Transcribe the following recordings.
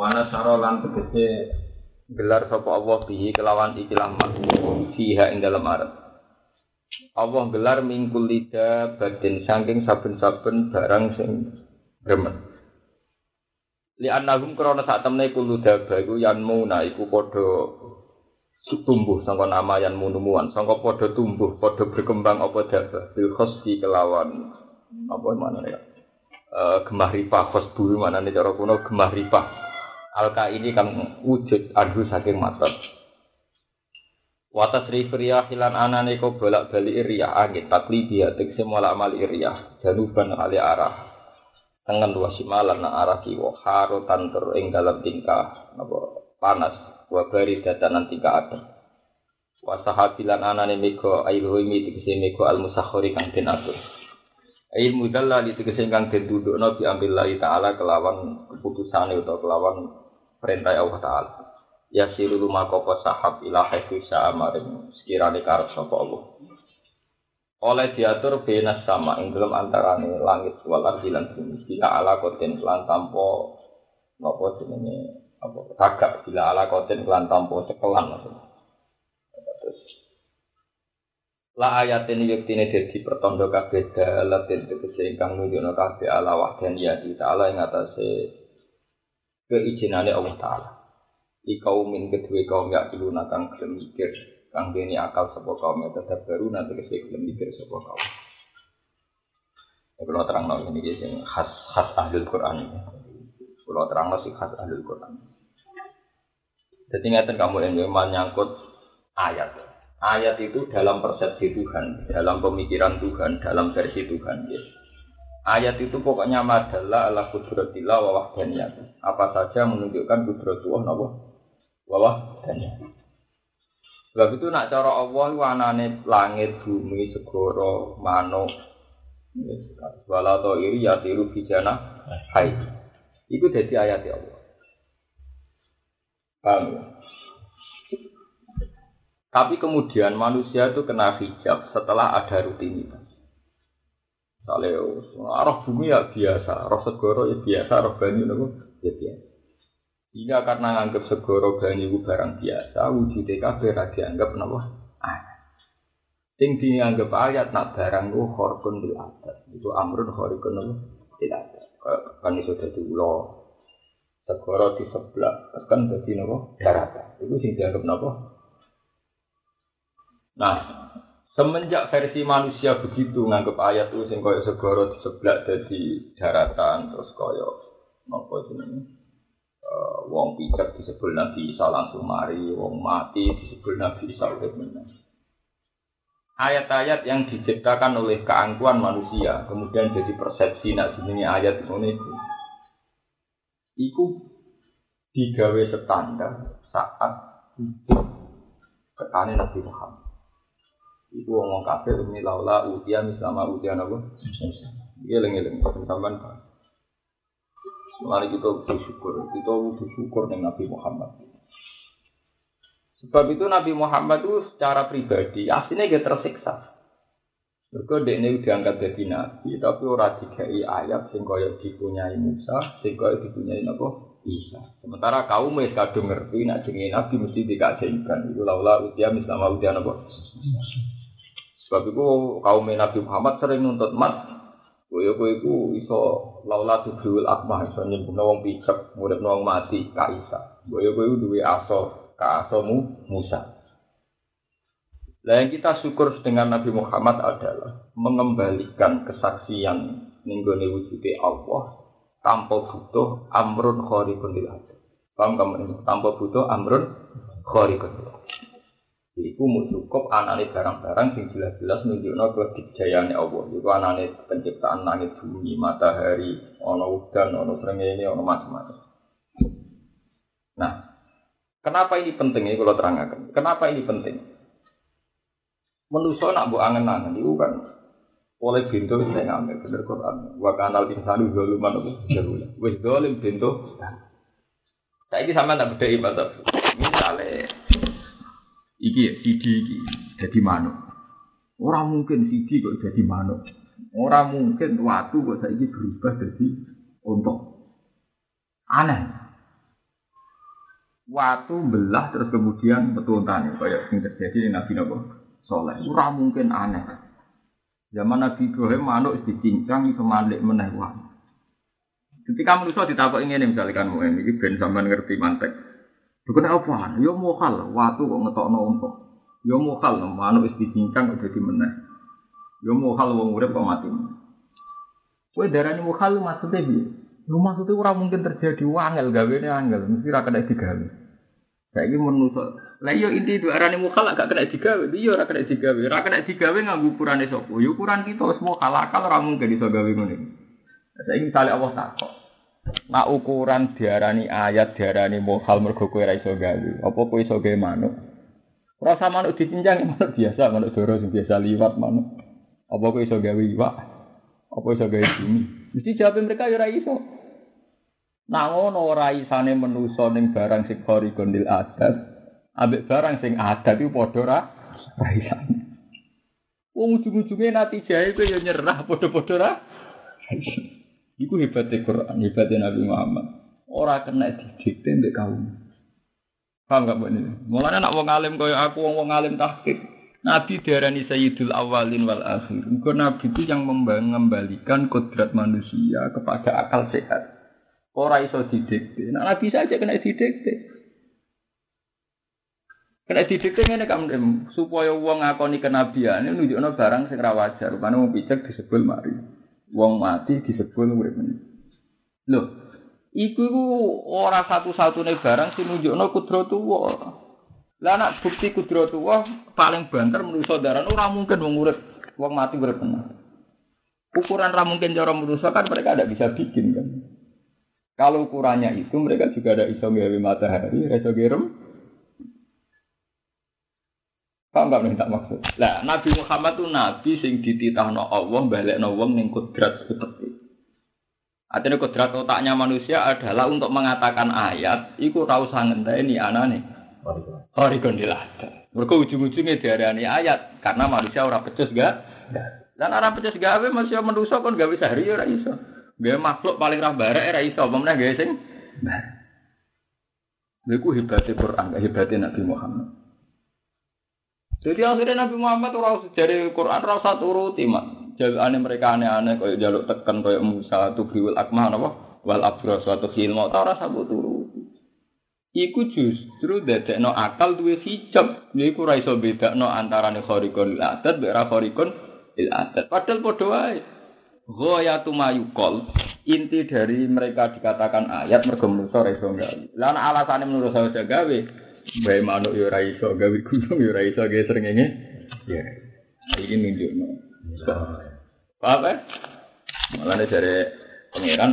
Wana saro lan tegese gelar sapa Allah bihi kelawan ikilah makhluk fiha ing dalam arep. Allah gelar mingkul lida batin saking saben-saben barang sing gremet. Li annahum krana sak temne kulo daba iku yanmuna iku padha tumbuh sangka nama yan munumuan sangka padha tumbuh padha berkembang apa daba bil khosfi kelawan apa mana ya uh, gemah ripah khosbu mana cara kuno gemah ripah alka ini kan wujud adu saking matot Watas rifriyah hilan anane ko bolak balik riyah angin takli dia tegese mola amal riyah januban ali arah. Tengen dua simalan na arah kiwo haro tanter ing dalam tingkah apa panas wa bari datanan tingkah ada wa sahabilan anane mego ailhumi tegese mego al musakhori kang den atur ail mudalla di tegese kang den dudukno bi ambillahi taala kelawan keputusane utawa kelawan perintah Allah taala. Ya siru lumakopo sahab ila haitsu sa'amarin sekirane karep sapa Allah. Oleh diatur benas sama ing dalam antarane langit wal ardi lan bumi. Bila ala koten lan tampo napa jenenge apa tagak. Bila ala koten lan tampo cekelan maksudnya La ayat ini yektine dadi pertondo kabeh dalatin tegese ingkang nunjukno kabeh ala wahdaniyati ta'ala ing atase keijinane Allah taala. Ikaumin kedue kaum ya iluna kang gelem mikir kang dene akal sapa kaum tetap baru nanti kese gelem mikir sapa kaum. Kalau terang nol ini sing khas khas ahli Quran. Kalau terang nol khas ahli Quran. Jadi ngeten kamu yang menyangkut ayat. Ayat itu dalam persepsi Tuhan, dalam pemikiran Tuhan, dalam versi Tuhan. Ya. Ayat itu pokoknya madalah ala kudratillah wa wahdaniyah. Apa saja menunjukkan kudratullah nawa wa wahdaniyah. Sebab itu nak cara Allah itu anane langit, bumi, segoro, manuk, wala to iri ya tiru bijana hai. Itu jadi ayat Allah. Paham ya? Tapi kemudian manusia itu kena hijab setelah ada rutinitas. Misalnya, roh bumi ya biasa, roh segoro ya biasa, roh banyu ya biasa. Iya karena nganggap segoro banyu itu barang biasa, wujud TKB dianggap napa? Ayat. Sing dianggap ayat nak barang itu horkun bil adat. Itu amrun horkun bil adat. Kan iso dadi ulo. Segoro di sebelah, kan dadi napa? Daratan. Itu sing dianggap napa? Nah, semenjak versi manusia begitu nganggap ayat itu sing koyo segoro di sebelah jadi daratan terus koyo napa jenenge? Uh, wong pijak disebut Nabi Isa langsung mari wong mati disebut Nabi Isa urip ayat-ayat yang diciptakan oleh keangkuhan manusia kemudian jadi persepsi nak jenenge ayat itu. Iku digawe standar saat hidup ketane Nabi Muhammad Iku ngomong kafir ini laula utia misalnya utia apa? Iya lengi-lengi sampean Mari kita bersyukur, kita bersyukur dengan Nabi Muhammad. Sebab itu Nabi Muhammad itu secara pribadi aslinya dia tersiksa. Mereka ini diangkat jadi nabi, tapi orang dikai ayat sing kaya dipunyai Musa, sing kaya dipunyai apa? Isa. Sementara kaum wis kadung ngerti nak jenenge nabi mesti dikasihkan. Iku laula utia misalnya utia apa? Sebab itu kaum Nabi Muhammad sering nuntut mat. Kowe kowe iku iso laula tudul akmah iso nyembunyi wong picek, murid wong mati ka Isa. Kowe kowe duwe aso ka asomu Musa. Lah yang kita syukur dengan Nabi Muhammad adalah mengembalikan kesaksian ninggone wujude Allah tanpa butuh amrun khariqun lil Paham kamu Tanpa butuh amrun khariqun lil Iku mau cukup anane barang-barang sing jelas-jelas nunjukno kedikjayaan Allah. Iku anane penciptaan langit bumi, matahari, ono udan, ono srengenge, ono macam-macam. Nah, kenapa ini penting ini kalau terangkan? Kenapa ini penting? Menuso nak bu angen-angen itu kan oleh pintu saya ngambil bener Quran. Wa kanal insanu zaluman apa. Wis zalim pintu. Saya ini sama tak beda ibadah. Misalnya Iki ya, sidi iki jadi manuk. Orang mungkin sidi kok jadi manuk. Orang mungkin waktu kok saiki berubah jadi untuk aneh. Watu belah terus kemudian betuntan kayak yang terjadi di Nabi Nabi Soleh. Ora mungkin aneh. Zaman Nabi Ibrahim manuk dicincang iso malik meneh. Ketika manusia ditakok ini misalkan mau ini ben sampean ngerti mantek. Bukan apa? Yo mokal, watu kok ngetokno unta. Yo mokal, manuk wis dicincang kok dadi meneh. Yo mokal wong urip kok mati. Kowe darani mokal maksudnya piye? Lu maksudnya ora mungkin terjadi wangel gawene angel, mesti ra kena digawe. Saiki menungso. Lah iya inti itu arane mukal gak kena digawe, iya ora kena digawe. Ora kena digawe nganggo ukurane sapa? Ya ukuran kita wis mukal akal ora mungkin iso gawe ngono. Saiki misale Allah takok. Nak ukuran diarani ayat diarani mukal mergo kowe ora iso gawe. Apa kowe iso gawe manuk? Ora sama manuk dicincang manuk biasa, manuk doro sing biasa liwat manuk. Apa kowe iso gawe iwak? Apa iso gawe bumi? Mesti jawab mereka ya ora iso. Nah ngono ora isane manusa ning barang sing khori gondil adat. Ambek barang sing adat iku padha ora isane. Wong ujung-ujunge natijahe kowe ya nyerah padha-padha ora. Iku hebate Quran, hebate Nabi Muhammad. Ora kena didikte mbek kaum. Paham gak mbok ini? Mulane nek wong alim kaya aku wong-wong alim tahqiq, Nabi diarani Sayyidul Awalin wal Akhir. Engko Nabi itu yang mengembalikan kodrat manusia kepada akal sehat. Ora iso didikte. Nah, nabi saja kena didikte. Kena didikte ngene kan supaya wong ngakoni kenabian nunjukno barang sing ra wajar. Rupane wong picek disebul mari. Wong mati disebul urip meneh. Lho, iku iku ora satu-satunya barang sing nunjukno kudratullah. Lah nak bukti kudratullah paling banter manusa daran ora mungkin wong urip, wong mati urip. Ukuran ra mungkin cara manusa kan mereka tidak bisa bikin kan. Kalau ukurannya itu mereka juga ada iso gawe matahari, iso gerem. Kau nggak minta maksud? Lah Nabi Muhammad tuh nabi sing dititahno Allah balekno wong ning kudrat seperti. Artinya kudrat otaknya manusia adalah untuk mengatakan ayat, iku tahu sangat ini anane. Horikon dilada. Mereka ujung-ujungnya diarani ayat karena manusia orang pecus gak. Dan orang pecus gawe manusia manusia kan gak bisa hari ya iso. Gaya makhluk paling rah barek era iso meneh gaya sing. Lha iku hebate Quran, hebate Nabi Muhammad. Jadi akhirnya Nabi Muhammad ora dari Quran ora usah turuti, Mak. Jalane mereka aneh-aneh koyo jaluk tekan koyo Musa tubriul akmah napa? Wal abra suatu khilma ta ora sabut turuti. Iku justru dadekno akal duwe hijab. Iku ora iso bedakno antarané khariqul adat mek ora khariqul adat. Padahal padha wae. Ghayatu mayukol inti dari mereka dikatakan ayat mergo manusa ora iso gawe. Lah alasane menurut saya gawe. Bae manuk yo ora iso gawe gunung yo ora iso gawe srengenge. Ya. Iki nunjukno. Paham ya? Malah dari pangeran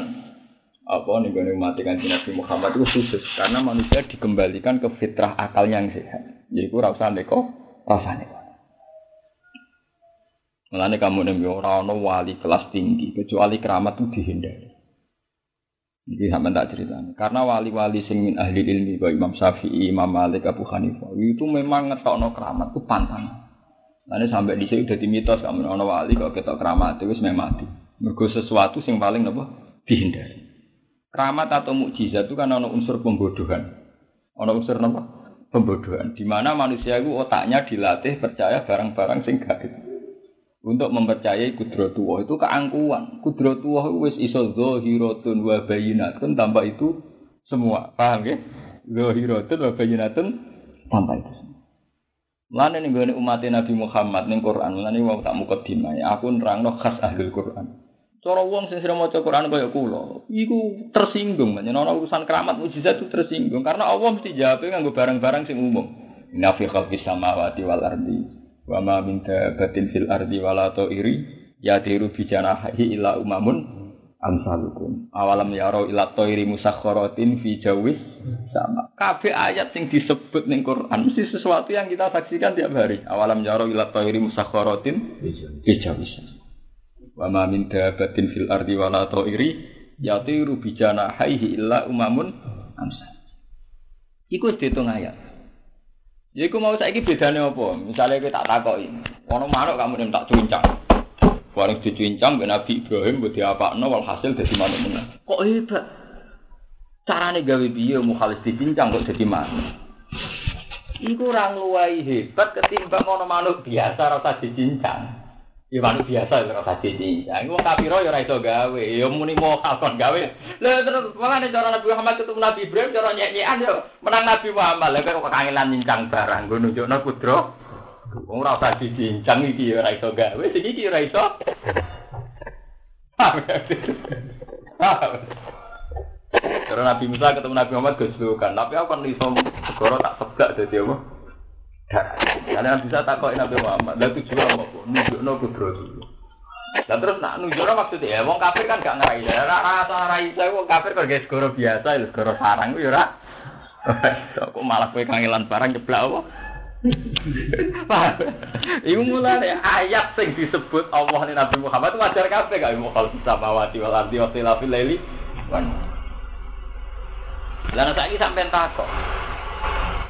apa nih gue mati kan Nabi Muhammad itu khusus karena manusia dikembalikan ke fitrah akalnya yang sehat. Jadi gue rasa neko, neko. Mulane kamu ning ora ana wali kelas tinggi kecuali keramat itu dihindari. Jadi sampai tak cerita. Karena wali-wali sing min ahli ilmi kayak Imam Syafi'i, Imam Malik, Abu Hanifah itu memang ngetokno keramat itu pantang. Lalu sampai di sini udah dimitos kamu ana wali kok ketok keramat itu memang mati. Mergo sesuatu sing paling apa dihindari. Keramat atau mukjizat itu kan ana unsur pembodohan. Ana unsur apa? Pembodohan. Di mana manusia itu otaknya dilatih percaya barang-barang sing gaib untuk mempercayai kudratullah itu keangkuhan. Kudratullah wis iso zahiratun wa bayinatun tanpa itu semua. Paham ya? Zahiratun wa bayinatun tanpa itu semua. Mulane ning gone umat Nabi Muhammad ning Quran, mulane wong tak mukadimah aku nerangno khas ahli Quran. Cara wong sing sering maca Quran kaya kula, iku tersinggung, men ana urusan keramat mujizat itu tersinggung karena Allah mesti jawab nganggo barang-barang sing umum. Inna fi khalqis samawati wal Wa ma min dabatin fil ardi wala iri ya diru bi janahi ila umamun amsalukum. Awalam yaro ila toiri musakharatin fi jawis sama. Kabeh ayat sing disebut ning Quran mesti sesuatu yang kita saksikan tiap hari. Awalam yaro ila toiri musakharatin fi jawis. Wa ma min dabatin fil ardi wala iri ya diru bi janahi ila umamun amsal. Iku dihitung ayat. Ya iku mau saiki bedane apa? Misale kowe tak takoki, ono manuk kamu ning tak cuincang. Bareng dicuincang ben Nabi Ibrahim mbok diapakno walhasil dadi manuk meneh. Kok hebat? Carane gawe piye mukhalif dicincang kok dadi manuk. Iku ora ngluwahi hebat ketimbang ana manuk biasa ora usah dicincang. Ya manuk biasa ora usah dicincang. Wong kafir ya ora iso gawe, ya muni mokal kon gawe. Lah terus malah nek cara Nabi Muhammad ketemu Nabi Ibrahim cara nyek-nyekan yo menang Nabi Muhammad. Lah kok kangelan cincang barang nggo nunjukno kudro. Wong ora usah dicincang iki ya ora iso gawe, sing iki ora iso. Karena Nabi Musa ketemu Nabi Muhammad goslukan, tapi aku kan iso segoro tak tegak dadi apa? Karena Nabi Musa takut Nabi Muhammad, lah tujuan apa? Nunjukno dulu. Lah terus nak nunjukno maksudnya ya wong kafir kan gak ngerai. Ora rasa ngerai saya wong kafir kok guys segoro biasa, ya segoro sarang ku ya ora. Kok malah kowe kangelan barang jeblak apa? Iku mulane ayat sing disebut Allah ning Nabi Muhammad itu wajar kabeh gak mau kalau samawati wal ardi wa tilafil laili. Lah saiki sampean takok.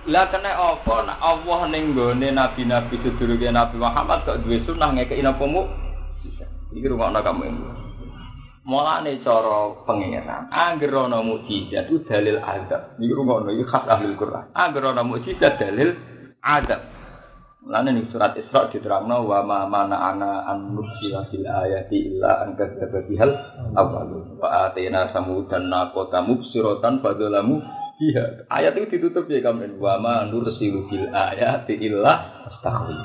Lah kena apa nak Allah ning gone nabi-nabi sedurunge Nabi Muhammad kok duwe sunah ngekeki napa mu? Iki rungokno kamu ini. Mulane cara pangeran, angger ana mukjizat itu dalil azab. Iki rungokno iki khas ahli Quran. Angger ana mukjizat dalil azab. Mulane ning surat Isra diterangno wa ma mana ana an nursila fil ayati illa an kadzdzaba bihal awwal. Fa atina samudan naqata mubsiratan fadzalamu biha. Ayat itu ditutup ya kamen wa ma nursilu fil ayati illa astaghfir.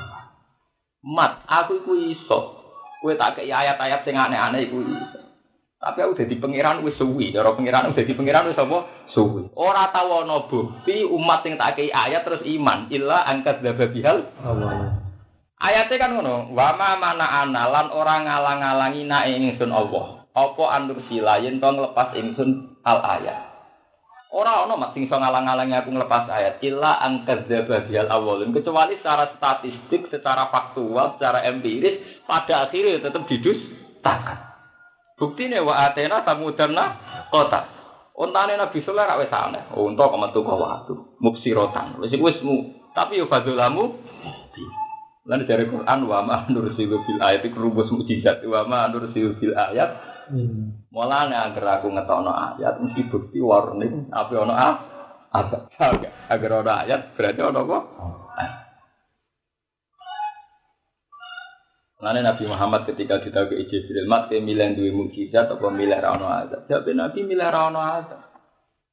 Mat, aku iku iso. Kowe tak kei ayat-ayat sing aneh-aneh iku iso. Tapi aku dadi pangeran wis suwi, cara pangeran dadi pangeran wis apa? Suwi. Ora tau ana bukti umat sing tak kei ayat terus iman illa angkat dzababihal Allah. Ayatnya kan ngono, wa ma mana analan orang ngalang-alangi na ingsun Allah. Apa andur sila yen to nglepas ingsun al ayat. Ora ono mak sing ngalang-alangi aku nglepas ayat illa angkat dzababihal awalun kecuali secara statistik, secara faktual, secara empiris pada akhirnya tetap didustakan. Buktine wa atena samudarna kota. Ontane Nabi Sulaiman rak wis aneh. Unta kok metu kok watu. Mubsirotan. Wis iku. Tapi yo fadzulamu. Lan dari Quran wa ma nursilu bil ayat iku rumus mukjizat wa ma nursilu bil ayat. Mulane agar aku ngetokno ayat mesti bukti warning apa ono ah. Apa? Agar ono ayat berarti ono apa? Lalu Nabi Muhammad ketika ditahu Jibril, mat ke milih duwe mukjizat apa milih ra ayat? Jawab Nabi milih ra ayat.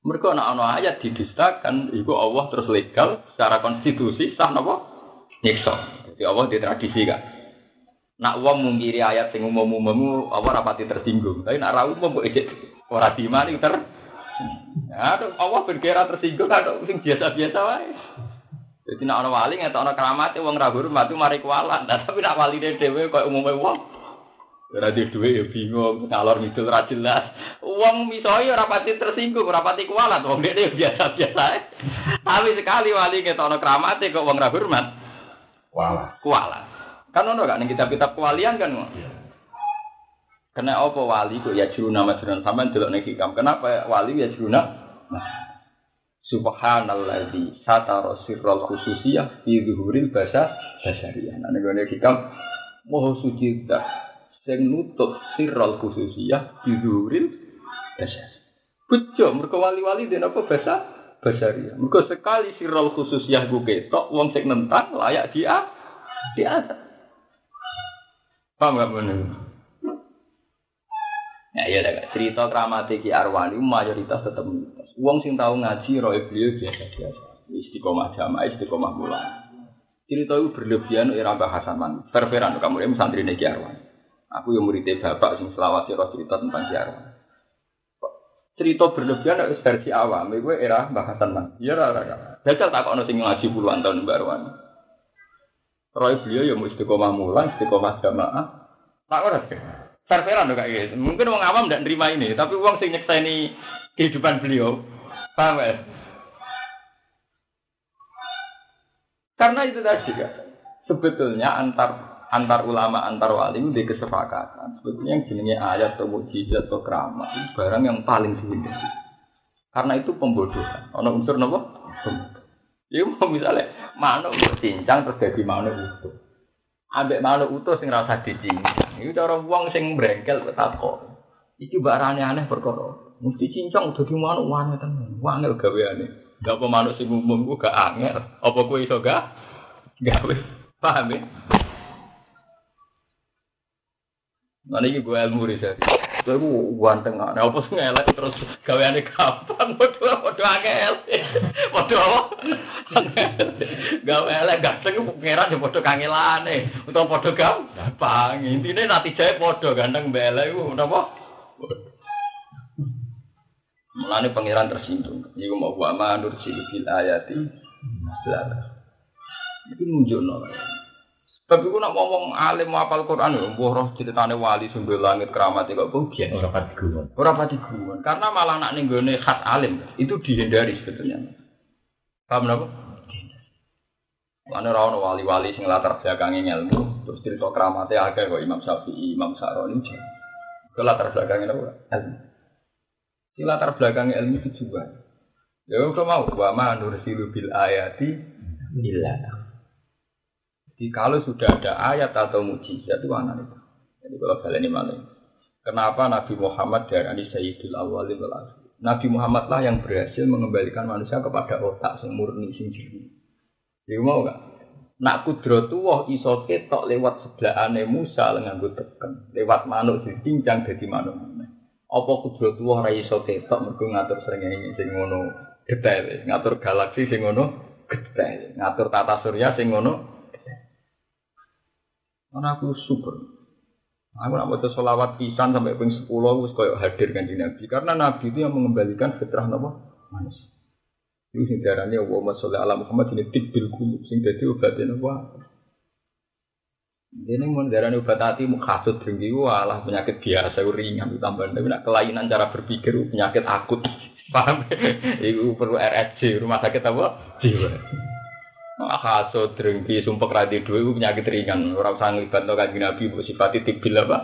Mereka ana ono ayat didustakan, iku Allah terus legal secara konstitusi sah napa? Nyiksa. Jadi Allah di tradisi kan. Nak wong mungkiri ayat sing umum-umum apa rapati tersinggung. Tapi nak ra umum kok ijek ora dimani ter. Ya, Allah berkira tersinggung ada sing biasa-biasa wae. Jadi nak ana wali ngetok ana keramat wong ra hormat mari kualat. Nah, tapi nak wali dhewe koyo umume wong ora di duwe ya bingung, ngalor ngidul ra jelas. Wong miso ya ora pati tersinggung, ora pati kualat, wong dhewe biasa-biasa ae. Tapi sekali wali ngetok ana keramat kok wong ra hormat. Wala. Kualat. Kan ono gak ning kitab-kitab kewalian kan. Kena apa wali kok ya juru nama juru sampean delok ning hikam. Kenapa wali ya juru Nah, Subhanalladzi satara sirral khususiyah fi zuhuril basa basariyah. Nah nek ngene hikam moho suci ta sing nutup sirral khususiyah fi zuhuril basar. Bejo mergo wali-wali den apa basa basariyah. Mergo sekali sirral khususiyah ku ketok wong sing nentang layak dia di atas. Paham gak bener? Ya iya dah cerita kramate Ki Arwani mayoritas tetap mitos. Wong sing tahu ngaji roe beliau biasa-biasa. Istiqomah jamaah, istiqomah bulan. Cerita itu berlebihan era bahasan man. Ververan kamu ini santri Ki Arwani. Aku yang muridnya bapak sing selawat roh cerita tentang Ki Arwani. Cerita berlebihan itu versi awam. Itu era bahasan man. Iya rara rara. Jajal tak kok ngaji puluhan tahun Mbak. Roy beliau ya mau istiqomah mulang, istiqomah jamaah. Tak ora sih. Fair-fairan kayak gitu. Mungkin orang awam tidak nerima ini, tapi uang sing nyekseni kehidupan beliau. Paham ya? Karena itu tadi kan. Sebetulnya antar antar ulama antar wali itu kesepakatan. Sebetulnya yang jenenge ayat atau mujizat atau keramat itu barang yang paling dihindari. Karena itu pembodohan. Ono unsur nopo? Ya mau misalnya manuk cincang terus jadi manuk utuh. Ambek manuk utuh sing rasa dicincang. Itu cara wong sing brengkel kok tako. Iki barane aneh perkara. Mesti cincong dadi manuk wangi tenan. Wangel gaweane. Gak apa manuk sing umum ku gak angel. Apa kowe iso gak gawe? Paham ya? Mana iki gue ilmu riset. Kowe ku ganteng ana apa sing elek terus gaweane gampang padha padha angel. Padha apa? Gawe elek ganteng ku pengeran ya padha kangelane. Utawa padha gampang. Intine natijae padha ganteng mbek elek ku napa? Mulane pangeran tersinggung. Iku mau wa manur bil ayati. Lah. Iki nunjukno. Tapi ku nak ngomong alim hafal Quran ya, mbuh roh ceritane wali sumber langit keramat kok bagian. Ora pati guyon. Ora pati guyon. Karena malah nak ning gone khas alim itu dihindari sebetulnya. Paham napa? Mana ora ono wali-wali sing latar belakange ilmu, terus cerita keramate akeh kok Imam Syafi'i, Imam Sa'roni. Ke latar belakangnya apa? Ilmu. Si latar belakangnya ilmu itu juga. Ya kok mau wa ma nursilu bil ayati illa jadi kalau sudah ada ayat atau mujizat itu anak itu. Jadi kalau kalian ini. Kenapa Nabi Muhammad dari Sayyidul Awwalin wal Akhir? Nabi Muhammad lah yang berhasil mengembalikan manusia kepada otak yang murni jernih. Jadi mau gak? Nak kudrotuwah iso ketok lewat sebelahane Musa nganggo teken, lewat manuk dicincang dadi manuk. Apa kudrotuwah ora iso ketok mergo ngatur srengenge sing ngono detail, ngatur galaksi sing ngono detail, ngatur tata surya sing ngono karena aku syukur. Aku nak baca sholawat pisan sampai ping sepuluh, aku koyok hadir kan di Nabi. Karena Nabi itu yang mengembalikan fitrah apa? Manusia. Itu sing darahnya Allahumma sholli ala Muhammad ini tibbil kulub. Sing jadi obatnya apa? Ini mau darahnya obat hati mukhasut tinggi, walah penyakit biasa, ringan, tambah. Tapi nak kelainan cara berpikir, penyakit akut. Paham? Iku perlu RSC, rumah sakit apa? Jiwa. Haso drengki sumpek radi dua itu penyakit ringan. Orang usah ngelibat no kanji Nabi bu sifati tibil apa?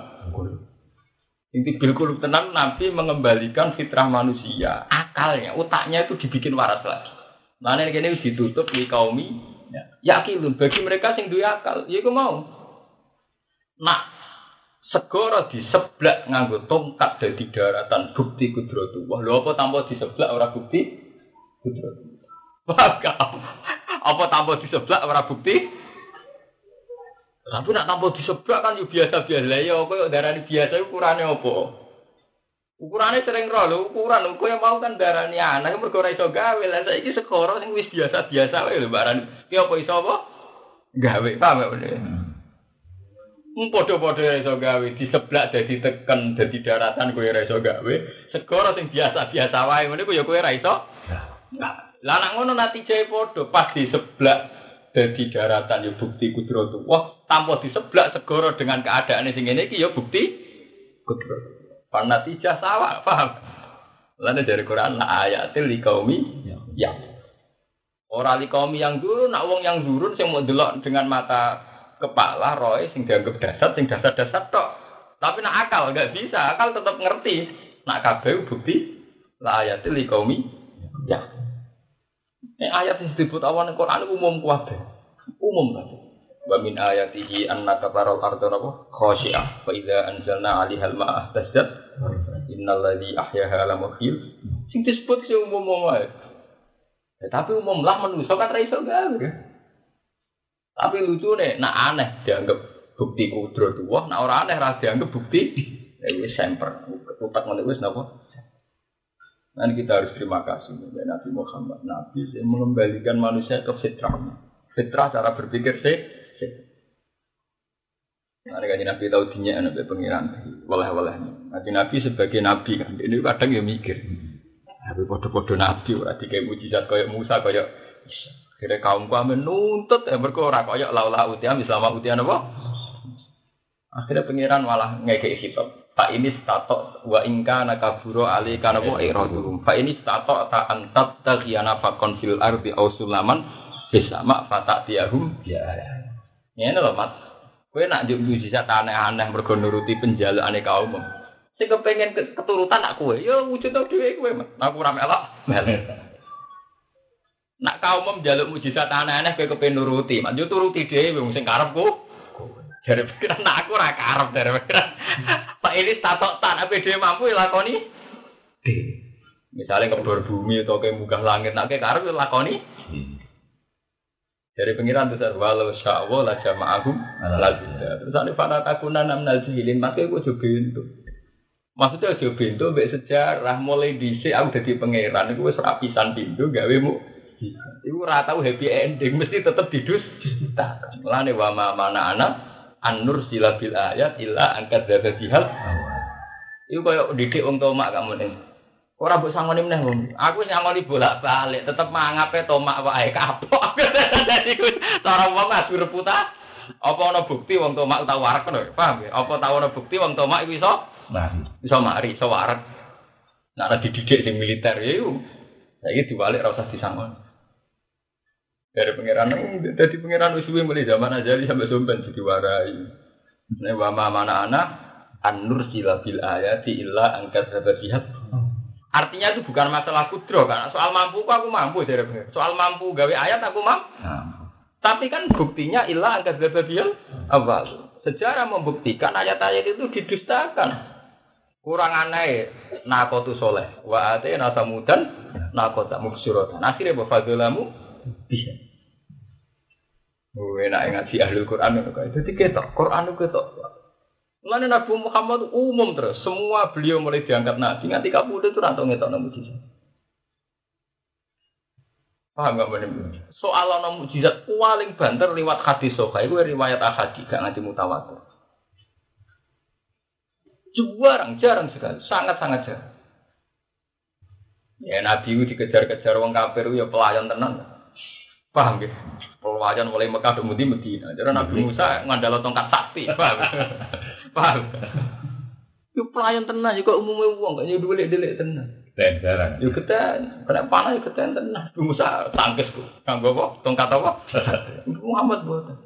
Ini tibil kulub tenang Nabi mengembalikan fitrah manusia. Akalnya, otaknya itu dibikin waras lagi. Mana ini kini ditutup di kaumi. Ya, yakin bagi mereka sing duwe akal, ya aku mau. Nak segoro di sebelah nganggo tongkat dari daratan bukti kudrotu. Wah, lo apa tanpa di sebelah orang bukti kudrotu. Wah, apa tanpa di sebelah ora bukti? Tapi nak tanpa di sebelah kan yo biasa-biasa lah ya kok darani biasa ukurannya apa? Ukurannya sering roh lho, ukuran kok yang mau kan darani anak mergo ora iso gawe lah saiki sekoro sing wis biasa-biasa wae lho barani. Ki apa iso apa? Gawe, paham ya? Hmm, padha-padha iso gawe di sebelah dadi teken dadi daratan kowe iso gawe. Segoro sing biasa-biasa wae ya kowe ora iso. Nah, lah nak ngono natijai padha pas di sebelah dadi daratan ya bukti kudrotu. Wah, tanpa sebelah segoro dengan keadaan sing ngene iki ya bukti kudrotu. Panatijah sawa, paham? Lalu dari Quran la ayatil liqaumi ya. Ora yang dulu, nak wong yang durun sing mau delok dengan mata kepala roy sing dianggap dasar sing dasar-dasar tok. Tapi nak akal nggak bisa, akal tetap ngerti. Nak kabeh bukti la ayatil liqaumi ya. Ini ayat yang disebut awan Quran umum kuabe, umum kan. Wa min ayatihi annaka taral arda napa khashi'ah fa idza anzalna 'alaiha al-ma'a tasjad innal ladzi ahyaha sing disebut sing umum wae. Ya, tapi umum lah manusia kan ra iso gawe. Tapi lucu nih, nak aneh dianggap bukti kudrat wah, nak ora aneh ra dianggap bukti ya wis semper. Utak ngono wis? Dan kita harus terima kasih kepada Nabi Muhammad, Nabi yang mengembalikan manusia ke fitrahnya. Fitrah cara berpikir sih. Nah, kan Nabi tahu dinya Nabi pengiran, walah Nanti Nabi sebagai Nabi kan, ini kadang ya mikir. Tapi podo-podo Nabi, berarti kayak mujizat kayak Musa kayak Kira kaum kami menuntut yang berkora kayak laulah utiam, selama utian apa? Akhirnya pengiran malah ngekei hitam. Pak ini stato wa ingka nakaburo ali kana bu iradum. Pak ini stato ta antat taghiyana fakon fil ardi au sulaman bisama fata tiahum ya. Ini loh mas. Kue nak juk mujizat aneh-aneh mergo nuruti penjalukane kaum. Sing kepengen keturutan nak kue, yo wujud tau dhewe kue mas. Aku ora melok. Nak kaum njaluk mujizat aneh-aneh kowe kepengen nuruti, yo turuti dhewe wong sing karepku. Dari pikiran nah aku ora karep dari pikiran. Pak ini tatok tan apa dia mampu lakoni Misalnya kebor bumi atau kayak munggah langit, nak kayak karep ya lakoni dari pengiran tuh walau sya'wa la jama'ahum la bida. Terus ada fana takunan nam nazilin, makanya gue coba itu. Maksudnya coba itu, mbak sejarah mulai dhisik aku jadi pangeran, gue serapisan pintu gawe mu. Iku ora tau happy ending, mesti tetep didus. Mulane wa ma mana anak an-nur sila bil ayat illa angkat dzata bihal. Iku koyo didik wong tomak kamu ning. Ora mbok sangoni meneh wong. Aku nyangoni bolak-balik, tetep mangape tomak wae kapok. Dadi ku cara wong adu reputa. Apa ana bukti wong tomak tau warak lho, paham ya? Apa tau ana bukti wong tomak iku iso Mari. iso mari, iso warak. Nek ana dididik sing militer ya iku. Saiki diwalik ora usah disangoni. Dari pangeran, dari pangeran usuwi mulai zaman ajali sampai sompen jadi warai. Nek wa ma mana anak an-nur sila bil ayati illa angkat sababiyat. Artinya itu bukan masalah kudro kan. Soal mampu kok aku mampu dari. Soal mampu gawe ayat aku mampu. Nah, Tapi kan buktinya illa angkat sababiyat awal. Sejarah membuktikan ayat-ayat itu didustakan. Kurang aneh nakotu soleh. Wa ate nasamudan nakota mubsyiratan. Akhirnya bafadulamu bisa. Oh, enak ngaji ahli Quran itu kayak itu ketok Quran itu ketok. Nabi Muhammad umum terus, semua beliau mulai diangkat nabi nganti kabudut itu rantau ngetok nang mujizat. Paham gak bener? Soal ana mujizat paling banter lewat hadis sahih iku riwayat ahadi gak nganti mutawatir. Jarang, jarang sekali, sangat-sangat jarang. Ya Nabi itu dikejar-kejar wong kafir ya pelayan tenan. Paham ya? Pelayan mulai Mekah ke Medina. Jadi Nabi Musa ngandalo tongkat sakti, paham? paham? Itu pelayan tenan, juga umumnya uang, gak nyuduh delik tenan. dan jarang. Yo keten, kena panah yo keten tenan. Nabi Musa tangkis ku. Kanggo apa? Tongkat apa? Muhammad buatan.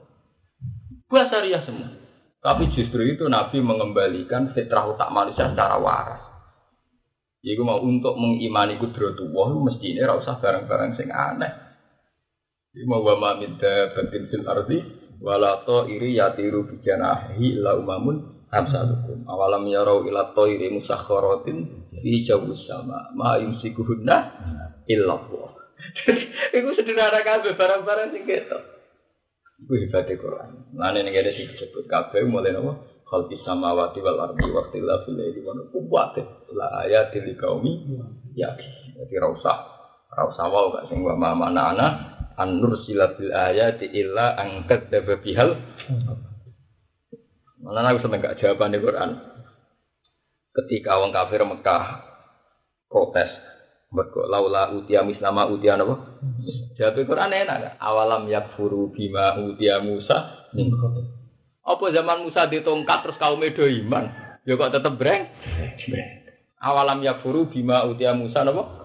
Bahasa ria semua. Tapi justru itu Nabi mengembalikan fitrah utak manusia secara waras. Iku mau untuk mengimani kudratullah mesti ini ora usah barang-barang sing aneh. Iku mau wa ma min dabbatin fil ardi wala iri yatiru bi janahi illa umamun amsalukum. Awalam yarau ila thairi musakhkharatin fi jawus sama ma yumsikuhunna illa Allah. Iku sederhana kabeh barang-barang sing ketok. Iku hebatnya Quran. Lane ning ada sing disebut kabeh mulai napa? Khalqis samawati wal ardi wa ikhtilafil laili wan nahari la ayatil liqaumi ya. Jadi ra usah ra usah wae gak sing wa ma mana ana an nursilatil ayati illa an kadzdzaba bihal. Malah aku seneng gak jawaban di Quran. Ketika wong kafir Mekah protes Mergo laula utia mislama utia napa? Jawab Quran enak gak? Awalam yakfuru bima utia Musa. Apa zaman Musa ditongkat terus kaum edo iman? Ya kok tetep breng? Awalam yakfuru bima utia Musa napa?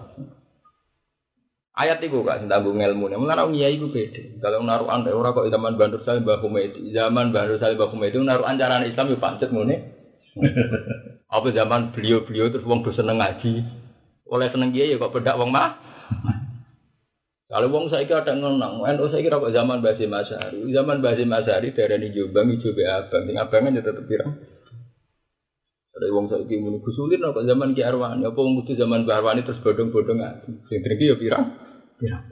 Ayat itu gak tanggung ilmu nih. Mengenai kiai itu beda. Kalau naruhan deh orang kok zaman Bandur Salim Mbah Humaydi, zaman Bandur Salim Mbah Humaydi naruhan ajaran Islam itu pancet ngene. Apa zaman beliau-beliau terus wong seneng ngaji. Oleh seneng kiai ya kok bedak wong mah. Kalau wong saiki ada ngenang, NU saiki kok zaman Basim Asyari. Zaman Basim Asyari darani Jombang ijo be abang, sing abangan ya tetep pirang. Ada wong saiki muni gusulin kok zaman Ki Arwani, apa wong kudu zaman Mbah Arwani terus bodong-bodong ngaji. Sing driki ya pirang? Pirang.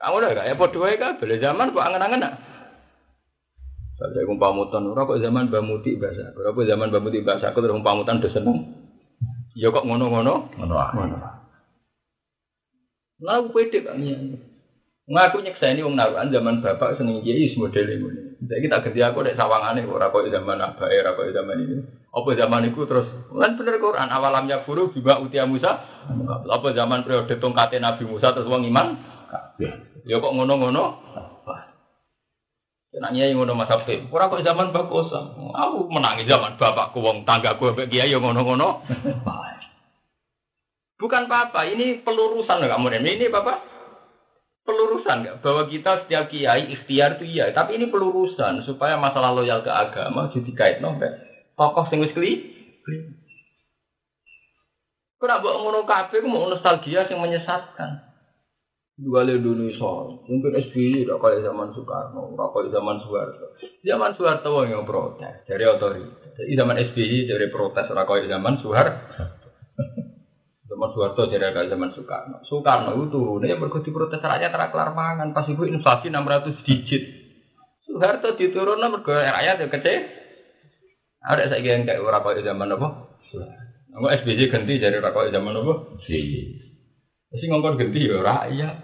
Kamu udah gak ya padha wae kabeh zaman kok angen-angen nak. Saya kok pamutan ora kok zaman Mbah Muti bahasa. Ora kok zaman Mbah Muti bahasa aku terus pamutan do seneng. Ya kok ngono-ngono? Ngono ae. Lah pede Nyai. Ngaku nyekseni wong naruhan zaman bapak seneng kiai model ngene. Saiki tak ganti aku nek sawangane ora koyo zaman abake ora koyo zaman ini. Apa zaman iku terus lan bener Quran awalam ya guru biba utia Musa. Apa zaman periode tongkate Nabi Musa terus wong iman? Ya kok ngono-ngono? Nak nyai ngono Mas Afif. Ora kok zaman Kosa. Aku menangi zaman bapakku wong tanggaku mbek kiai ya ngono-ngono. Bukan apa-apa, ini pelurusan loh kamu Ini Bapak pelurusan nggak bahwa kita setiap kiai ikhtiar itu iya, tapi ini pelurusan supaya masalah loyal ke agama jadi kait nombek tokoh sing wis kli. Kau buat ngono kafe, mau nostalgia yang menyesatkan. Dua le dulu soal, mungkin SBY udah kayak zaman Soekarno, udah kayak zaman Soeharto. Zaman Soeharto yang protes dari otoritas. Zaman SBY dari protes, udah kayak zaman Soeharto. Zaman Soeharto jadi agak zaman Soekarno. Soekarno itu turunnya mergo diprotes rakyat ra kelar mangan pas ibu inflasi 600 digit. Soeharto diturunnya mergo rakyat yang kecil. Ada saya yang kayak ora koyo zaman apa? Enggak SBY ganti jadi ora koyo zaman apa? Si. Mesti ngongkon ganti ya rakyat.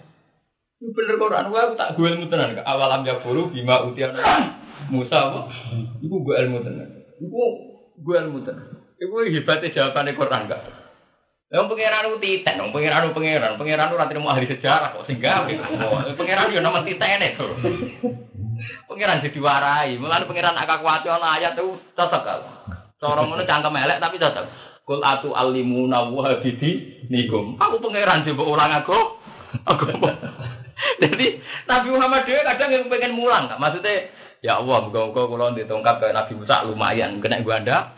Itu bener Quran gua tak gue ilmu tenan ke awalam ya buru bima utiana Musa apa? Iku gue ilmu tenan. Iku gue ilmu tenan. Iku hebatnya jawabannya Quran gak? Yang pangeran itu titen, yang pangeran itu pangeran, pangeran itu nanti mau ahli sejarah kok sehingga pangeran itu nama titen itu. Pangeran jadi warai, mulai pangeran agak kuat ayat itu cocok kalau. Cara ngono cangkem elek tapi cocok. Kul atu alimuna wa bidi nikum. Aku pangeran coba ulang aku. Aku. Jadi Nabi Muhammad dia kadang yang pengen mulang, maksudnya Ya Allah, muga-muga kula ditongkap kayak Nabi Musa lumayan kena gua anda.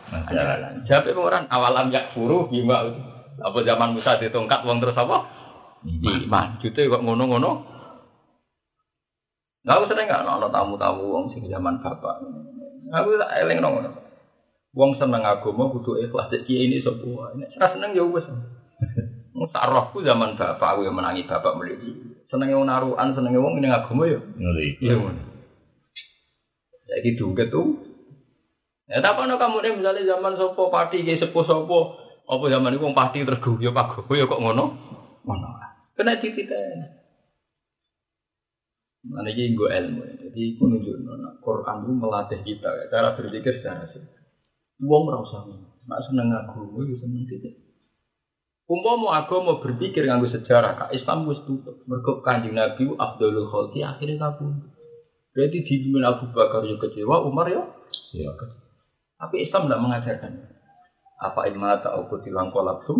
Jawab orang awalam yak furu bima apa zaman Musa ditongkat wong terus apa? Iman. Jute kok ngono-ngono. Nggak usah nggak ono tamu-tamu wong sing zaman bapak. Aku tak eling ngono. Wong seneng agama kudu ikhlas cek kiai ini sapa. Nek ora seneng ya wis. Wong sarahku zaman bapak aku yang menangi bapak mligi. Senenge wong narukan, senenge wong ning agama ya. Iya ngono. Saiki duket tuh. Ya tak ono kamu nih misalnya zaman sopo pati kayak sepuh sopo apa zaman itu pati terus guyu pak guyu ya kok ngono? Ngono. Kena tititen. Mana iki nggo ilmu. Jadi iku nunjukno nek Quran itu melatih kita ya, cara berpikir secara sih. Ora usah nek seneng agama ya seneng titik. Umpama agama berpikir nganggo sejarah, kak Islam wis tutup. Mergo Kanjeng Nabi Abdul Khalqi akhirnya kabur. Berarti dipimpin Abu Bakar ya kecewa, Umar ya Ya. tapi Islam tidak mengajarkan. Apa ilmu tak aku tilang kolapsum?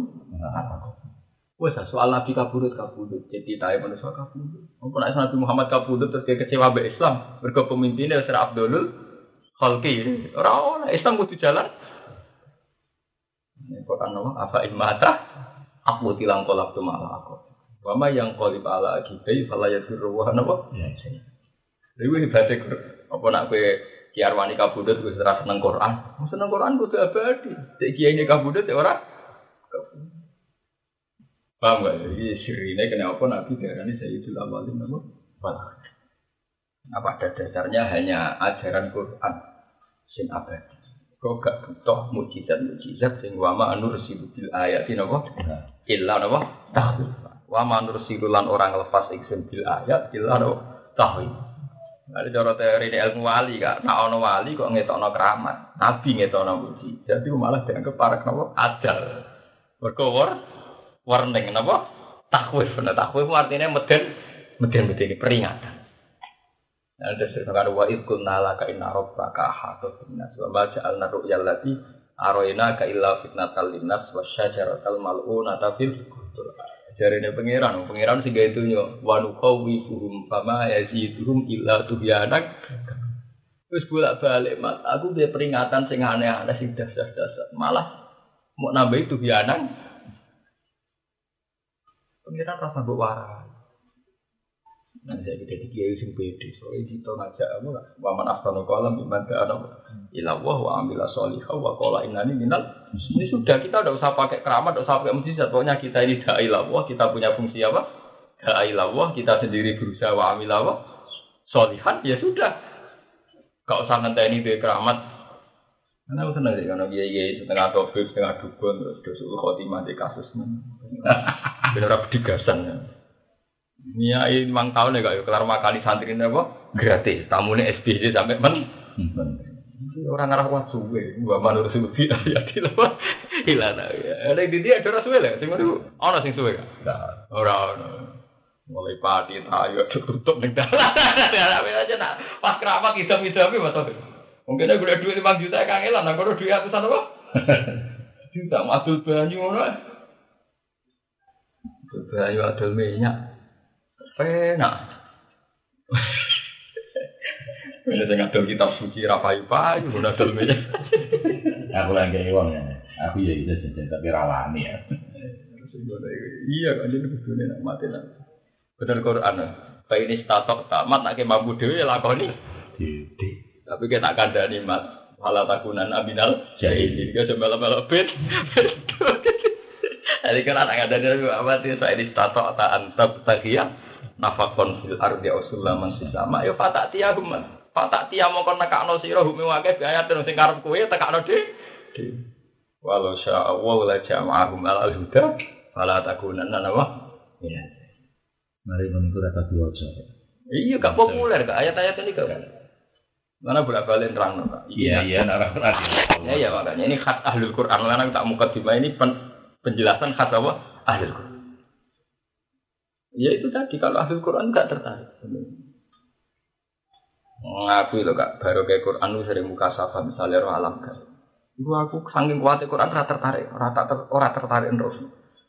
Wes soal Nabi kabudut kabudut. Jadi tahu manusia kabudut. Apa nak Nabi Muhammad kabudut terus dia kecewa be Islam. Mereka pemimpinnya Sir Abdul Khalqi. Orang Islam kudu jalan. Quran nama apa ilmu Aku tilang kolapsum ala aku. Wama yang kolip ala akibai falayat ruwah napa? Ya. Iku hebatnya apa nak kowe kiar wani kabudut wis ora seneng Quran. Seneng Quran kudu abadi. Cek kiai ini kabudut ya ora. Paham gak? Jadi sirine kenapa Nabi darani Sayyidul Awalin? Wal Apa ada dasarnya hanya ajaran Quran sing abadi. Kok gak butuh mujizat-mujizat sing wa ma nursilu bil ayatin apa? Illa apa? Tahwil. Wa ma nursilu lan orang lepas iksun bil ayat illa apa? Tahwil. Ada cara teori ilmu wali kak, nak ono wali kok ngetokno keramat, nabi ngetokno muji, jadi malah dianggap para kenapa? Adal, berkowar, warning kenapa? Takwif, nah takwif artinya meden, meden meden peringatan. Nah, ada sekarang wa ikul nala ka inna rabbaka ahata binnas wa ma ja'alna ru'yal lati aroina ka illa fitnatal linnas wa syajaratal mal'unata fil qur'an. Jarine pangeran, pangeran sing gawe donya wa nuqawwifuhum fama yaziduhum illa tuhyanak. Wis bolak-balik Mas, aku dia peringatan sing aneh-aneh sing dasar-dasar. Malah mau nambah itu bianang. Pangeran rasa mbok. Nah, saya kita di kiai sing pede, soalnya kita ngajak apa lah, waman afsanu kolam iman ke anak ilawah wa amila solihah wa kola inani minal. Ini sudah kita udah usah pakai keramat, udah usah pakai mujizat. Pokoknya kita ini da'i lawah, kita punya fungsi apa? Da'i lawah, kita sendiri berusaha wa amila wa solihan, ya sudah. Gak usah ngenteni ini keramat. Karena aku senang sih, karena kiai setengah topik, setengah dukun, terus dosul khotimah di kasus. Bener-bener digasan ya. Nia ini memang tahun ya kak, kelar makali santri ini apa? Gratis, tamunya SBY sampai men. Orang ngarah wah suwe, gua manur suwe ya hilang ya. Ada di dia ada suwe lah, sing itu ono sing suwe kan? Orang. Mulai padi tayo tutup ning dalan. aja nak pas keramat idam-idam betul. Mungkin aku udah duit 5 juta kangelan, aku udah duit ratusan apa? Juta madul banyu ngono. Banyu adol minyak. Penak. Ini saya ngadol kitab suci rapayu payu, udah adol minyak. Aku lagi uang ya. Aku ya gitu saja, tapi rawani ya. Iya kan jadi begini nak mati lah. Bener Quran. Kayak ini statok tamat nak mampu dewi lakoni. Dede. Tapi kita akan ada mas. Wala takunan abinal jahilin. Dia coba melo bet. Jadi kan anak ada dari sih saya di tato atau antab takia nafakon fil ardi ausulaman sisama yo fatak tia human fatak tia mau kon nekakno sira humi wae biaya terus sing karep kowe tekakno de walau sya Allah la jama'ahum al huda fala takunanna nawa ya Mari meniku rata diwaca. iya gak populer kak ayat-ayat ini gak mana berapa kali terang Kak? Iya iya nak rata. Ya ya makanya ini khas ahlul Quran. Karena tak muka ini pen, penjelasan khas apa? Ahlul Quran. Ya itu tadi kalau ahlul Quran nggak tertarik. Ngakui loh kak, baru kayak Quran lu sering muka safa misalnya roh alam kan. Iku aku saking kuatnya Quran rata tertarik, rata ter, ora tertarik terus.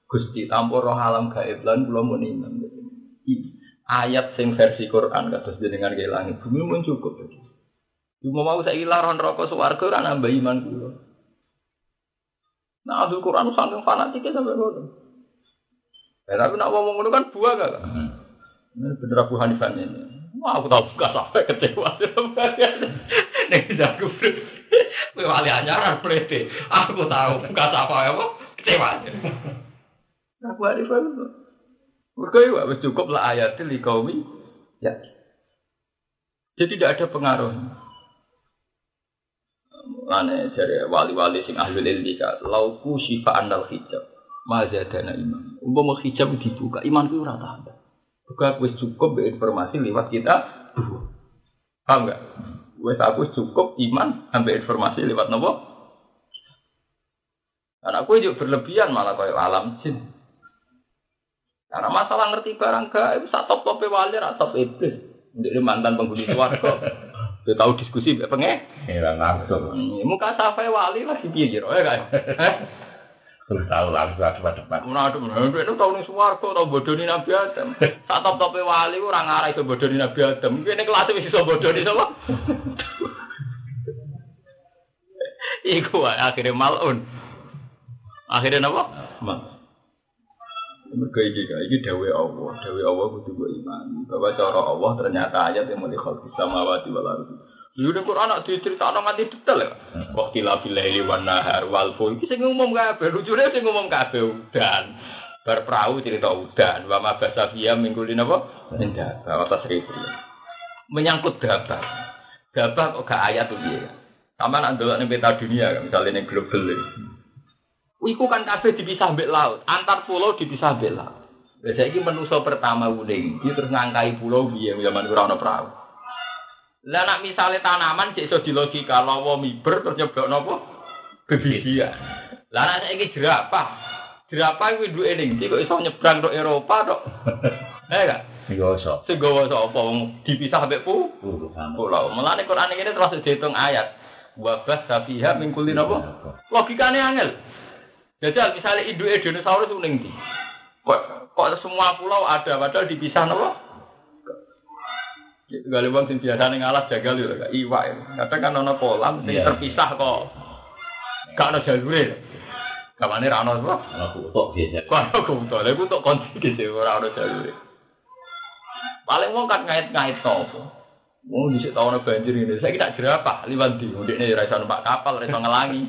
Gusti tampur roh alam gaib lan belum iman. Ayat sing versi Quran kados ke langit bumi mun cukup. Cuma mau saya laron rokok suwargo ora nambah iman. Nah, Abdul Quran saking fanatiknya sampai ngono. Ya, tapi nak ngomong ngono kan buah gak? Ini bener Abu Hanifah ini. Wah, aku tahu gak sampai kecewa. Nih, bro. Kowe wali anyaran plete. Aku tahu gak sampai apa kecewa. Abu Hanifah itu. Mereka itu wis cukup lah ayatil li kaumi. Ya. Jadi tidak ada pengaruh. Lane dari wali-wali sing ahli ilmi ka lauku syifa andal hijab. Mazadana iman. Umpama hijab dibuka, imanku ora tambah. Buka wis cukup be informasi lewat kita. Paham enggak? Wis aku cukup iman sampai informasi lewat nopo? Karena aku juga berlebihan malah kayak alam jin. Karena masalah ngerti barang gaib, sak top tope wali, top iblis. Jadi mantan penghuni suarga. Dia tahu diskusi mbek penge. Ora langsung. Muka safai wali lagi piye kira ya kan? Tahu langsung aku depan. Menadu menadu itu tahu nih suwargo tahu bodoni Nabi Adam. Saat top tope wali orang arah itu bodoni Nabi Adam. Ini kelas itu bisa bodoni sama. Iku akhirnya malun. Akhirnya apa? Mal. Mereka iki iki dawe Allah, dawe Allah kudu iman. Bahwa cara Allah ternyata ayat yang mulai khalqis samawati wal ardi. Lu ning Quran nak diceritakno nganti detail ya. Waqti la bilaili wan nahar wal ful. Iki sing ngumum kabeh, lucune sing ngumum kabeh udan. Bar perahu cerita udan, wa ma basafiya minggulin apa? Indah, bahwa tas ribu. Menyangkut dabah. Dabah kok gak ayat tuh dia. Sama nak ndelok ning peta dunia, misalnya ning global ini. Iku kan kabeh dipisah mbek laut, antar pulau dipisah mbek laut. Lah saiki manusa pertama uning, iki terus ngangkai pulau piye zaman ora ana perahu. Lah nak misale tanaman cek iso dilogika lawa miber terus nyebok napa? Bebibian. Lah nak saiki jerapah. Jerapah kuwi duwe ning iki kok iso nyebrang tok Eropa tok. Eh gak? Iku Sing gawa sapa wong dipisah mbek pu? Pulau. Mulane Quran ini terus dihitung ayat. Wabah safiha min kulli napa? Logikane angel. Jajal misalnya induk dinosaurus ning ndi? Kok kok semua pulau ada padahal dipisah napa? Kali wong sing biasa ning alas jagal yo gak iwak. ya. Kadang kan ana kolam sing Iya. terpisah kok. Gak ana jalure. Kamane ra ana apa? Ana kutuk biasa. Kok ana kumpul. Lha iku tok konci gitu ora ana jalure. Paling wong kan ngait-ngait to apa. Wong dhisik tau ana banjir ngene. Saiki tak jerapah liwat ndi. Ndekne ora iso numpak kapal, ora iso ngelangi.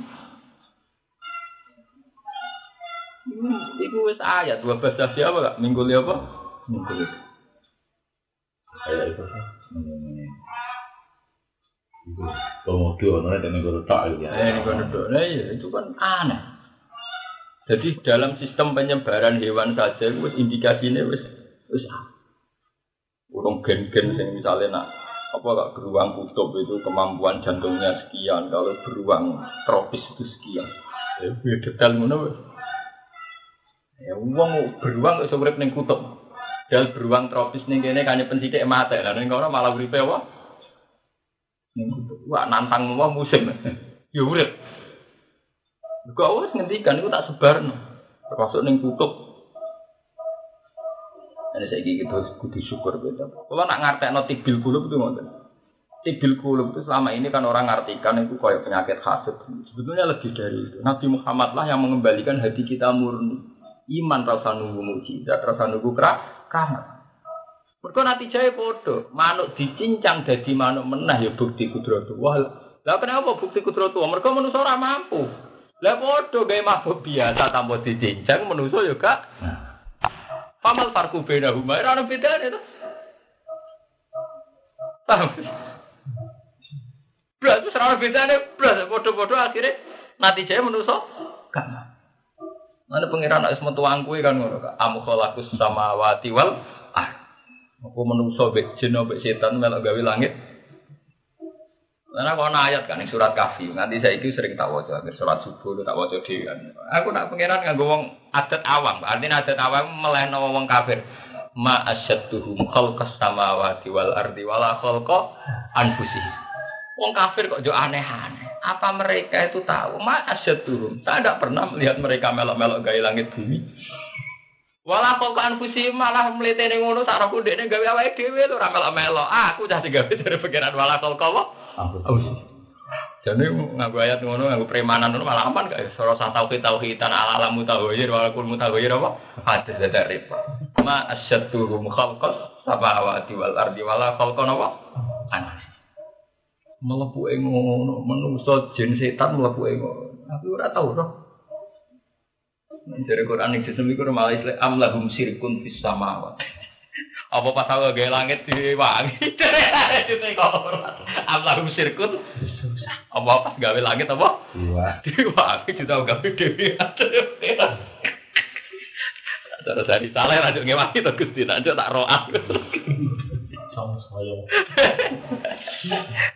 Hmm, Iku wis ayat dua belas siapa gak? Minggu apa? Minggu Komodo, nona dengan guru tak ya. Eh, nah, iya, itu kan aneh. Jadi dalam sistem penyebaran hewan saja, wis indikasinya wis wis urung gen-gen sing misalnya nak apa gak beruang kutub itu kemampuan jantungnya sekian, kalau beruang tropis itu sekian. Ya, ya detail ngono wis. Ya wong beruang iso urip ning kutub. Dal beruang tropis ning kene kanya pensithik mate. Lah ning kono malah uripe apa? Wah nantang wong musim. ya urip. Kok wis ngendikan iku tak sebarno. Termasuk ning kutub. Ini saya gitu kudu syukur beda. Kalau nak ngartekno tibil kulub itu ngoten. Tibil kulub itu selama ini kan orang ngartikan itu kayak penyakit hasad. Sebetulnya lebih dari itu. Nabi Muhammad lah yang mengembalikan hati kita murni. Iman rasa nunggu mujizat, rasa nunggu kera, keramat. Mereka nanti jaya podo, manuk dicincang jadi manuk menah ya bukti kudrat Wah, lah kenapa bukti kudrat Mereka manusia ora mampu. Lah padha gawe mabuk biasa tanpa dicincang menungso yo gak. Famal farku beda huma ora ono bedane to. Paham? Blas ora ono bedane, blas padha-padha akhire natijane menungso gak. Mana pengiran wis metu kuwi kan ngono kak. Am khalaqus samawati wal ardh. Aku menungso mbek jin mbek setan melok gawe langit. Karena kalau ayat kan surat kafi, nanti saya itu sering tak waca, surat subuh tak waca dhewe kan. Aku nak pengiran nganggo wong adat awam, artinya adat awam melehno wong kafir. Ma asyadduhum khalqas samawati wal ardi wala khalqa anfusihim. Wong kafir kok jo aneh-aneh. Apa mereka itu tahu? Ma asyadduhum. Saya tidak pernah melihat mereka melok-melok gaya langit bumi. Wala khalqa anfusihim malah mletene ngono sarahku dekne gawe awake dhewe lho ora melok-melok. Ah, aku cah digawe dari pikiran wala khalqa apa? Jadi nganggo ayat ngono, nganggo premanan ngono malah aman gak? Sora sah tauhid tauhidan ala alam mutaghayir wa kul mutaghayir apa? Hadis ada riba. Ma asyadduhum khalqas samawati wal ardi wala khalqan apa? Anas. Melebu ngono, menungso jin setan melebu ngono. Aku ora tau roh. Dari Quran yang sistem itu malah istilah amlahum sirkun fis samawati. Apa pas aku gawe langit diwangi? Itu kok Amlahum sirkun apa pas gawe langit apa? Iya. Diwangi juga gawe dewi. Cara saya salah rajuk ngewangi to Gusti, tak tak roak. Sama saya.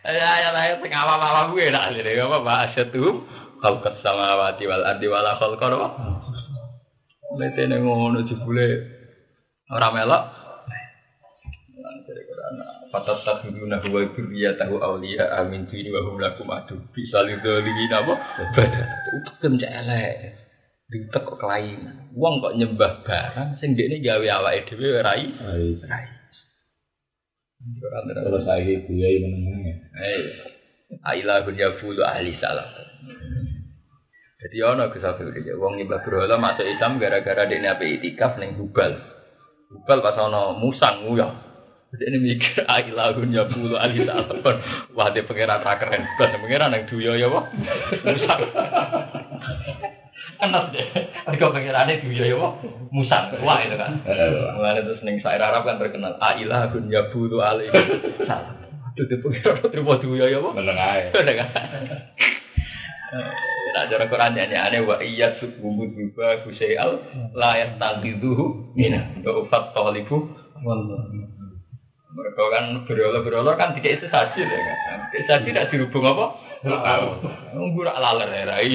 Ya ya lah sing awam-awam gue nak lire apa bahasa tuh khalqas samawati wal ardi wala khalqa apa? Letene ngono jebule ora melok. Fatat takhiduna huwa dzurriyyatahu awliya amin dini wa hum lakum adu bisa lidzalimin apa? Badan. Utem cek elek. Diutek kok kelainan. Wong kok nyembah barang sing dekne gawe i. Baik. Rai. Kalau saya gue menengah ya. Ailahun yafulu ahli salam. Jadi ono kesafir dia. Wong nyembah berhala masuk Islam gara-gara dia nabi itikaf neng Hubal. Hubal pas ono musang nguyah. Jadi ini mikir ailahun yafulu ahli salam. Wah dia pengiran tak keren. Plus pengiran yang duyo ya wah. Musang. Enak deh. Mereka pengirannya duyo ya wah. Musang. Wah itu kan. Mulanya terus neng Sair Arab kan terkenal ailahun yafulu ahli salam. Aduh dia pengiran terima duyo ya wah. Menengah. Udah kan? Nah, cara Quran nyanyi aneh wa iya subhumud biba husayal layat tangkiduhu mina do'ufat tolibu. Mereka kan berolah-berolah kan tidak itu saji ya kan? Tidak saji tidak dirubung apa? nunggu rak laler ya rai.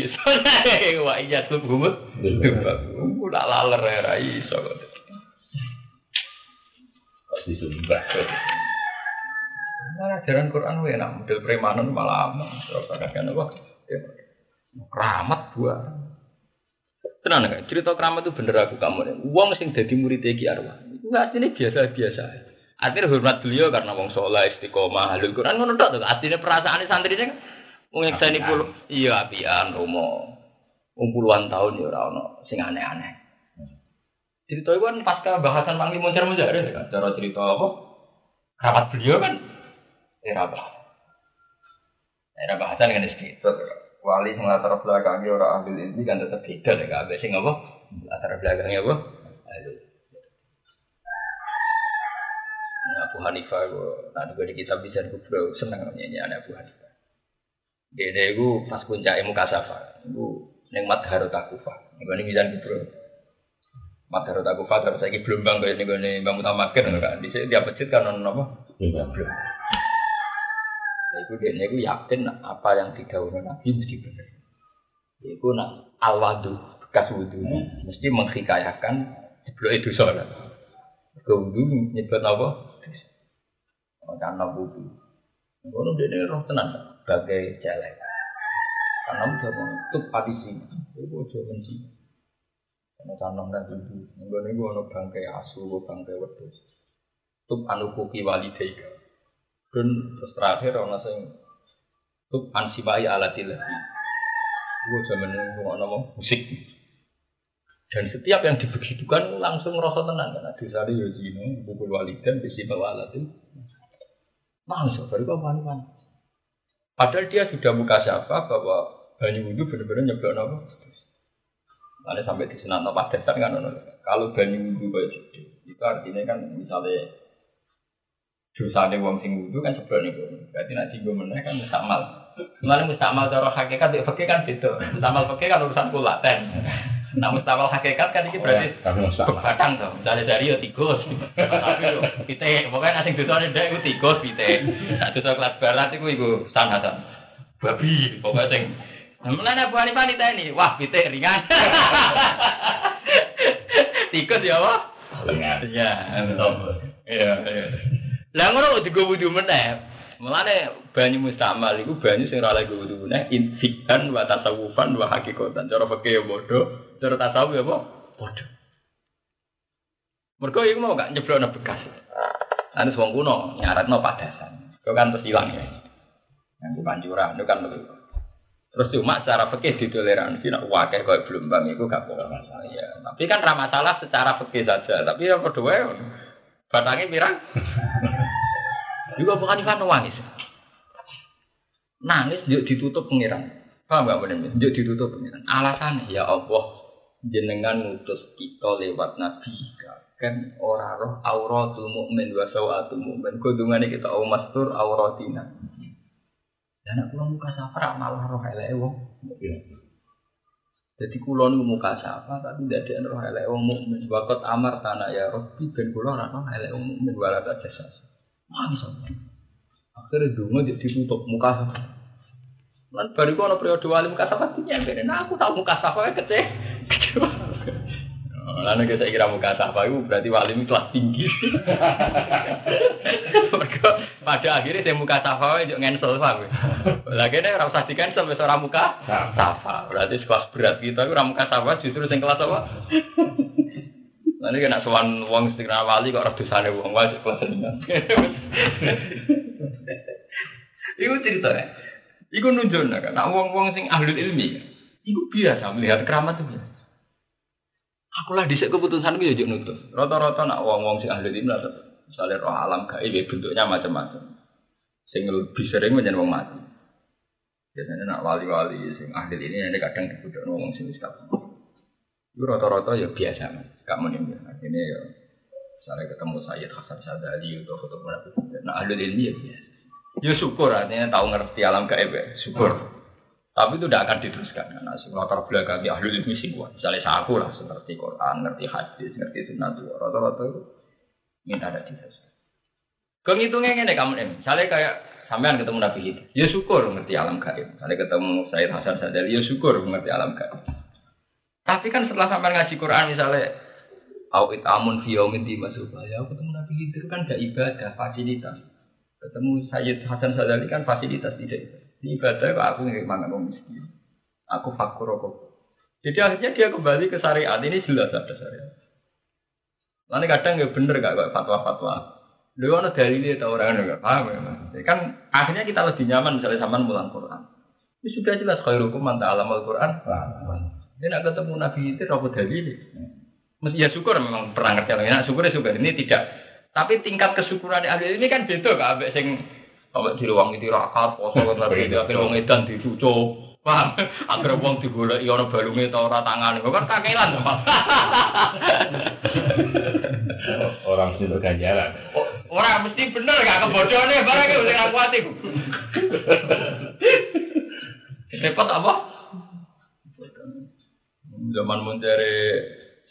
Wa iya subhumud biba nunggu rak laler ya rai Pasti sumpah. Nah, ajaran Quran enak model premanan malah aman. Terus kadang apa? Keramat buah. Tenang kan, cerita keramat itu bener aku kamu nih. Uang sing jadi murid Ki Arwah. Itu artinya biasa-biasa. Artinya hormat beliau karena wong soleh istiqomah halul Quran ngono tok tuh. Artinya perasaan santri ini wong yang saya puluh iya apian romo. Puluhan tahun ya ora ono sing aneh-aneh. Cerita itu kan pasca bahasan Mang Limun Munjar kan. Cara cerita apa? Keramat beliau kan era bahasa. Era bahasan dengan istiqomah wali sing latar belakangnya orang ahli ini kan tetap beda deh kabeh. Sing apa? Latar belakangnya apa? Ahli Nah, Abu Hanifah gua nah juga di kitab bisa kubro seneng nyanyi Abu Hanifah. Dia dia gua pas puncak ilmu kasafa gua neng madharot akufah ini bisa kubro madharot akufah terus lagi belum bang kayak nih nih bang mutamakin kan. Di sini dia pecit kan non apa? Belum Iku dia niku yakin apa yang didhawuhna Nabi mesti benar. Iku nak alwadu bekas wudu mesti menghikayakan sebelum itu sholat. Wudu nyebut apa? Karena wudu. Ngono dia roh tenan sebagai celek. Karena udah mau tutup sini. Iku aja benci. Karena tanam dan wudu. Ngono niku ono bangkai asu, bangkai wedhus. Tutup anu kuki walidaika. Dan terus terakhir orang sing tuh ansibai alatil lagi. Gue zaman ngomong musik. Dan setiap yang dibegitukan langsung ngerasa tenang karena di sana ya zino, pukul walidan, bisi bawa alatil. Langsung baru kau mana Padahal dia sudah buka siapa bahwa Banyu wudhu bener-bener nyeblok apa? Ada sampai di apa dasar kan ono. Kalau banyu gitu, itu artinya kan misalnya dosa ada wong sing wudhu kan sebelah nih Berarti nanti gue meneh kan mustamal. Mana mustamal cara hakikat ya fakir kan beda. Mustamal fakir kan urusan kulaten. Nah mustamal hakikat kan ini berarti. Begadang tuh, misalnya dari ya tikus, tapi yo asing dosa ini itu tikus pite. Nah dosa kelas barat itu ibu sanatan, babi, pokoknya sing. Mulai Abu Hanifah nih ini, wah pite ringan. tikus ya wah. Dengan. Iya, Betul. iya, iya. Lah ngono kok digo wudu meneh. Mulane banyu mustamal iku banyu sing ora lagi wudu meneh insikan wa tasawufan wa hakikatan. Cara fikih ya padha, cara tasawuf ya apa? Padha. Mergo iku mau gak nyeblokno bekas. Anu wong kuno nyaratno padasan. Kau kan terus ilang ya. Yang pancuran itu kan begitu. Terus cuma secara fikih ditoleransi nak wakil kau belum bang itu gak boleh masalah ya. Tapi kan ramah salah secara fikih saja. Tapi yang kedua batangnya pirang. Juga bukan Ivan nangis. Nangis yuk ditutup pengiran. Paham gak benar? Yuk ditutup pengiran. Alasannya ya Allah jenengan ngutus kita lewat nabi kan ora roh auratul mukmin wa sawatul mukmin kudungane kita au mastur auratina dan aku muka safra malah roh eleke wong jadi kula niku muka sapa tapi tidak ada roh eleke wong mukmin wakot amar tanah ya rabbi ben kula ora roh eleke wong mukmin wala jasa nangis sampe akhirnya dungo jadi ditutup muka Lan bariku ana periode wali muka sapa nyampe nah aku tau muka sapa wae kece Lalu kita kira muka sapa itu berarti wali itu kelas tinggi. Pada akhirnya saya muka sapa wae yo ngensel. Lah kene ora usah di cancel wis ora muka sapa. Berarti kelas berat kita itu ora muka sapa justru sing kelas apa? Nanti kena sowan wong sing wali kok ora dosane wong wae kelas dengan. Iku ceritanya. Iku nunjukno kan, nah wong-wong sing ahli ilmi, iku biasa melihat keramat itu. Aku lah dhisik keputusan gue ya nutus. Rata-rata nak wong-wong sing ahli ilmi atau misalnya roh alam gaib ya bentuknya macam-macam. Sing lebih sering menjadi wong mati. Biasanya nak wali-wali sing ahli ini kadang dibutuh wong sing wis. Itu rata-rata ya biasa. Gak ya. Akhirnya ya misalnya ketemu Sayyid Hasan Sadali atau foto munafik. Nah ahli ilmi ya biasa. Ya syukur artinya tahu ngerti alam gaib ya, syukur. Tapi itu tidak akan diteruskan karena latar belakang ahli ilmi sing kuat. Misalnya saya aku lah seperti Quran, ngerti hadis, ngerti sunnah tua. Rata-rata itu minta ada diteruskan. Kehitungnya ini kamu nih, misalnya kayak sampean ketemu Nabi itu, ya syukur ngerti alam gaib. Misalnya ketemu Sayyid Hasan Sadali, ya syukur ngerti alam gaib. Tapi kan setelah sampean ngaji Quran misalnya Au amun fi yaumin di ya aku ketemu Nabi itu kan gak ibadah, fasilitas. Ketemu Sayyid Hasan Sadali kan fasilitas tidak. Di ibadah kok aku nggak mangan orang miskin. Aku fakur rokok. Jadi akhirnya dia kembali ke syariat ini jelas ada syariat. Lalu kadang nggak bener gak kayak fatwa-fatwa. Lu ada dalilnya atau orang nggak paham ya mas. Kan akhirnya kita lebih nyaman misalnya sama mulang Quran. Ini sudah jelas khairukum man ta'alam al-Quran. Ini nak ketemu Nabi itu apa dalil? Mesti ya syukur memang pernah ngerti orang. Nah, syukur ya syukur. Ini tidak. Tapi tingkat kesyukuran ahli ini kan beda kak. Abek sing Awak di ruang itu rakat, poso kan di akhir wong edan dicucuk. Paham? Agar wong digoleki ana balunge ta ora tangane. Kok kan kakelan. Orang situ ganjaran. Ora mesti bener gak kebodohane barang sing aku ati. Repot apa? Zaman mencari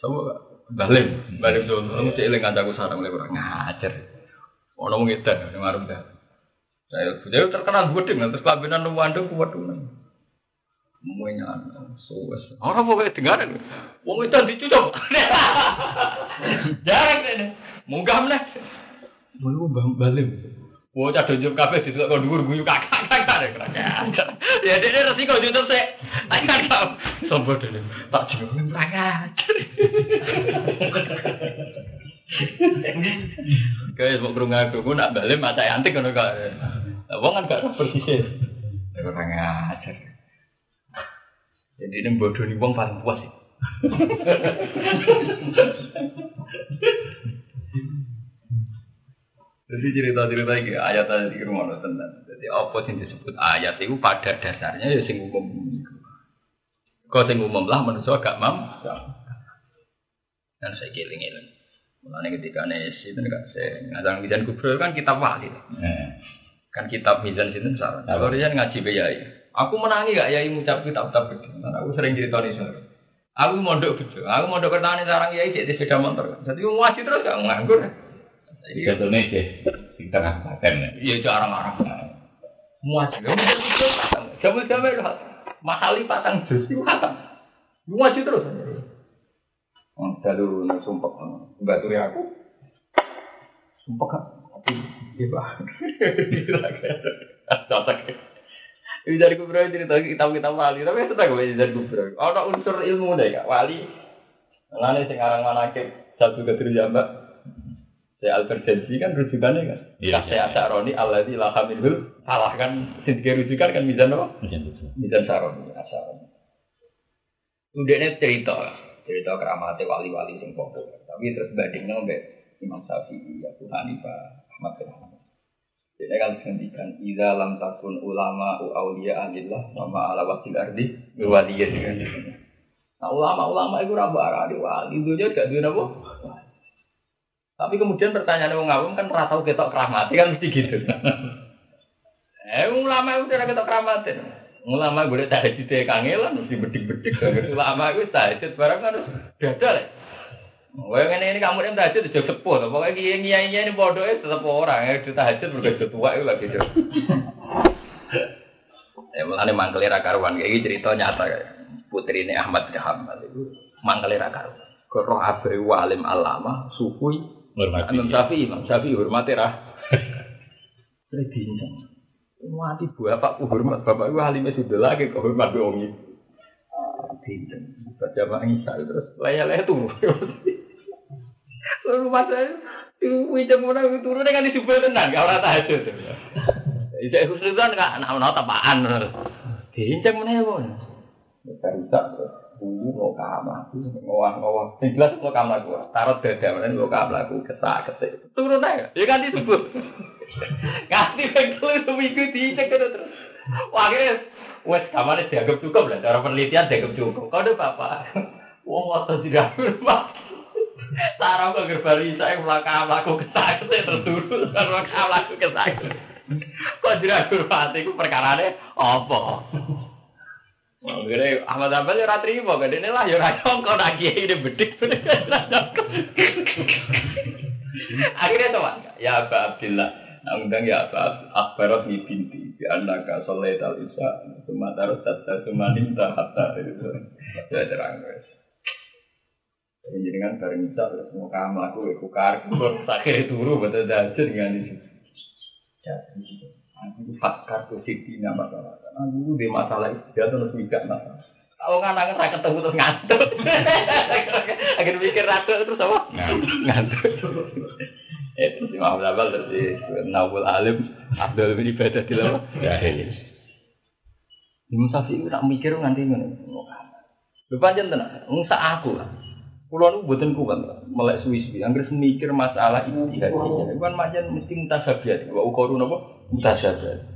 sama Balim, balim tuh, mesti eling kancaku sarang mulai kurang ngajar. Ono wong edan ning warung dah. Saya dia terkenal gede dengan terus kabinan nuwando kuat tuh. Semuanya suwes. Orang pokoknya dengar Wong itu dicucuk. Jarang deh. Munggah meneh. Mau balim. Wah, cah donjok kabeh ditukok kok dhuwur guyu kakak kakak Ya dene resiko jutuk sik. Ayo kau. Sombong dene. Tak jeneng rakyat. Kayak mau kerungu aku, gue nak balik mata antik kan. Wong kan gak persis. Orang ngajar. Jadi ini bodoh nih wong paling puas sih. Jadi cerita-cerita ini ayat tadi di rumah tenan. Jadi apa sih disebut ayat itu pada dasarnya ya sing hukum. Kau sing umum lah manusia gak mam. Dan saya giling-giling. Mulanya ketika nes itu enggak saya ngajang Mizan Kubro kan kitab wali. Eh, Kan kitab Mizan itu salah. Kalau dia ngaji be yai. Aku menangi gak yai ngucap kitab-kitab begitu. Aku sering cerita nih soalnya. Aku mondok betul. Aku mondok pertanian sarang yai cek di sepeda motor. Jadi mau ngaji terus gak nganggur. Jadi Jatuhnya sih, di tengah paten ya. iya jarang-jarang. Muaji. Jamu-jamu itu mahali patang jus itu kata. Muaji terus. Oh, dalu sumpah. Enggak turi aku. Sumpah kan. Iya, Pak. Cocok. Ini dari kubro cerita kitab-kitab wali, tapi itu tak gue dari kubro. Ada unsur ilmu deh kak, wali. Lalu sekarang mana ke satu ketir Saya Albergensi kan rujukannya kan. Iya, Saya Asaroni Allah di lahamilhul salah kan. Sintiga rujukan kan mizan apa? Itu. Mizan Saroni, Asaroni. Udah ini cerita, cerita keramatnya wali-wali sing populer. Tapi terus bandingnya mbak Imam Syafi'i, Abu Hanifah, Ahmad bin Hanbal. Jadi kan dihentikan Iza lam takun ulama u aulia alillah sama ala wakil ardi Waliya dengan Nah ulama-ulama itu rabu aradi wali Itu aja gak duit apa Tapi kemudian pertanyaan orang awam kan ratau ketok keramati kan mesti gitu. Eh ulama itu tidak ketok keramatin Ulama tak hajit ya kangelan mesti bedik-bedik Ulama itu tahajud barang kan dadal ya Wah ini ini kamu yang tahajud itu sepuh, tuh. pokoknya kiai kiai ini tetap orang yang sudah tahajud bergaya tua itu lagi tuh. Ya mulane mangkeli ra karuan. Kayak cerita nyata kayak putri ini Ahmad bin itu mangkeli ra karuan. Roh abai walim alama sufi Hormati. Imam Syafi'i Imam Syafi'i hormati ra. Ini bincang. Mati bapakku hormat bapak itu halimnya sudah lagi kok hormat wong itu. Bincang. Baca Pak Isa terus laya-laya turu. Lalu masa itu wincang mana itu turun dengan disubel tenang, gak orang tahajud. Ijak khusnuzan gak anak anak tapaan. Bincang mana ya pun. Barusak dulu mau kamar, ngowah ngowah. Yang jelas mau kamar gua. Tarot dada mana mau kamar aku kesak kesak. Turun aja, ya kan disebut. Ganti bengkel itu minggu dicek terus. Wah akhirnya Wes kamarnya dianggap cukup lah, cara penelitian dianggap cukup. Kau udah apa? Wong waktu tidak berubah. Sarang kok gerbari saya melakukan melaku kesakit terturut, melakukan melaku kesakit. Kok tidak berubah itu perkara apa? Akhirnya Ahmad Abel ya mau gede ini lah ya rayong kau kiai ini bedik Akhirnya coba ya Aba Abdillah Nah, undang ya Aba Akbarat ni binti Bi annaka sholat al isya Suma tarus tata suma ninta hatta itu. Ya terang guys. Jadi jenengan bareng isya Terus mau kamu aku Aku karku Akhirnya turu betul dajud dengan itu. Ya Aku fakar tuh siti nama masalah Aku di masalah itu Dia terus mikir masalah. Kalau nggak nggak ketemu terus ngantuk. Akhirnya mikir ratu terus apa? Ngantuk. Itu si Muhammad Abal terus si Nawul Alim Abdul bin ibadah di lama Ya, ini. Imam Syafi'i itu nak mikir nganti ngono. Tenan. Wong sak aku lah. Kulo nu mboten kuat melek suwi-suwi mikir masalah ijtihad itu kan pancen mesti mutasabiat wa ukoru napa mutasabiat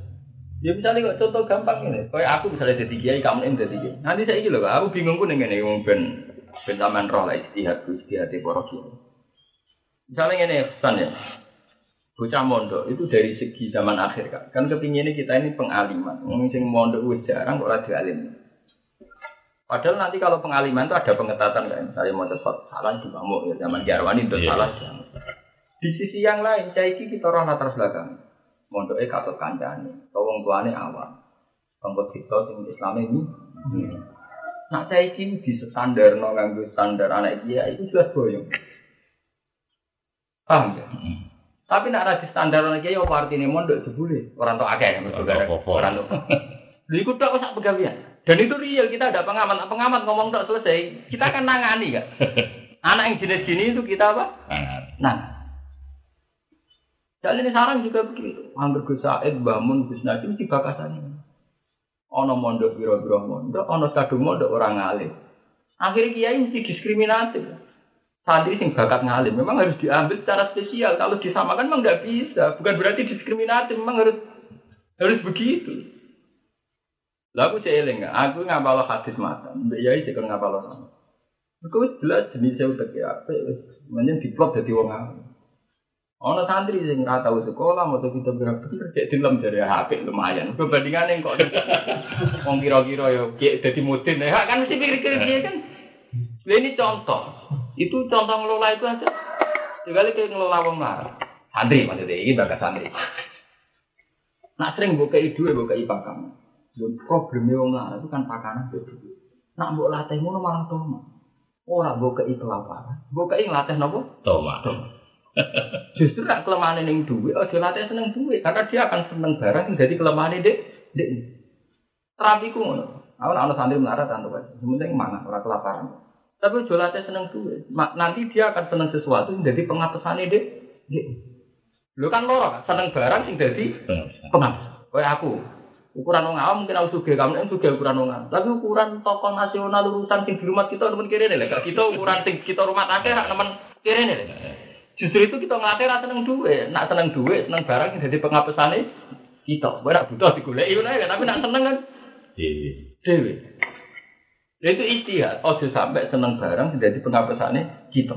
Ya misalnya kok contoh gampang ini, kayak aku misalnya jadi kiai, kamu ini jadi kiai. Nanti saya gitu loh, aku bingung pun dengan ini, wong ben ben sampean roh lah istihad, istihad para kiai. Misalnya ini pesan ya, bocah mondok itu dari segi zaman akhir kan, kan kepinginnya kita ini pengaliman, sing mondok wis jarang kok radio alim. Padahal nanti kalau pengaliman itu ada pengetatan kan, misalnya mau sesuatu salah di bambu ya zaman Jarwani itu Iya. salah. Di sisi yang lain, caiki kita orang latar belakang, mondoknya katut kancane, atau wong tuane awam, tempat kita sing Islam ini. Nah, caiki di standar no nganggo standar anak dia itu jelas boyong. Paham ya? Tapi nak ada di standar anak kiai apa artinya mondok jebule orang tua akeh ya Orang tua kofol. orang tua. Lha iku tok sak pegawean. Dan itu real kita ada pengamat, Nah, pengamat ngomong tok selesai, kita akan nangani kan. Anak yang jenis gini itu kita apa? Nah. Dan ini sarang juga begitu. Hampir Gus Said, bangun Gus Najim mesti bakasan Ono mondok biro-biro mondok, ono kadung mondok orang ngalim. Akhirnya kiai mesti diskriminatif. Santri sing bakat ngalim memang harus diambil secara spesial. Kalau disamakan memang nggak bisa. Bukan berarti diskriminatif, memang harus harus begitu. Lah aku eling, aku ngapalo hadis matan, mbek yai cek ngapalo sama. Wis jelas jenis saya utek ya, wis menyen diplot dadi wong awam. Ono santri sing ora tau sekolah mau kita berapa bener cek dilem dari HP lumayan. Perbandingannya kok wong kira-kira ya kayak dadi mudin ya kan mesti pikir-pikir dia kan. Lah ini contoh. Itu contoh ngelola itu aja. Sekali kayak ngelola wong marah. Santri maksudnya ini bagas santri. Nak sering buka duwe buka pakan. Dan problemnya wong marah itu kan pakanan itu. Nak mbok latih ngono malah toma. Ora buka kelaparan. Buka ngelatih nopo? Toma. Justru nak kelemahan ning duit, aja latih seneng duit karena dia akan seneng barang yang jadi kelemahan dek dek. Terapi ku ngono. Aku nak ono santri melarat antuk. Yang penting mana ora kelaparan. Tapi aja latih seneng duit. Nanti dia akan seneng sesuatu yang jadi pengapesan dek dek. Lu kan loro kan seneng barang sing jadi pengapes. Kayak aku. Ukuran wong awam mungkin aku sugih, kamu yang sugih ukuran wong awam. Tapi ukuran tokoh nasional urusan sing di rumah kita temen kiri nih, Gak kita ukuran sing kita rumah hak temen kiri nih. Justru itu kita ngelatih rasa seneng duit, nak seneng duit, seneng barang yang jadi pengapesane kita. Gue nak butuh ngono ya, tapi nak seneng kan Iya. dewe. Ya itu istihad, ojo sampai seneng barang yang jadi pengapesane kita.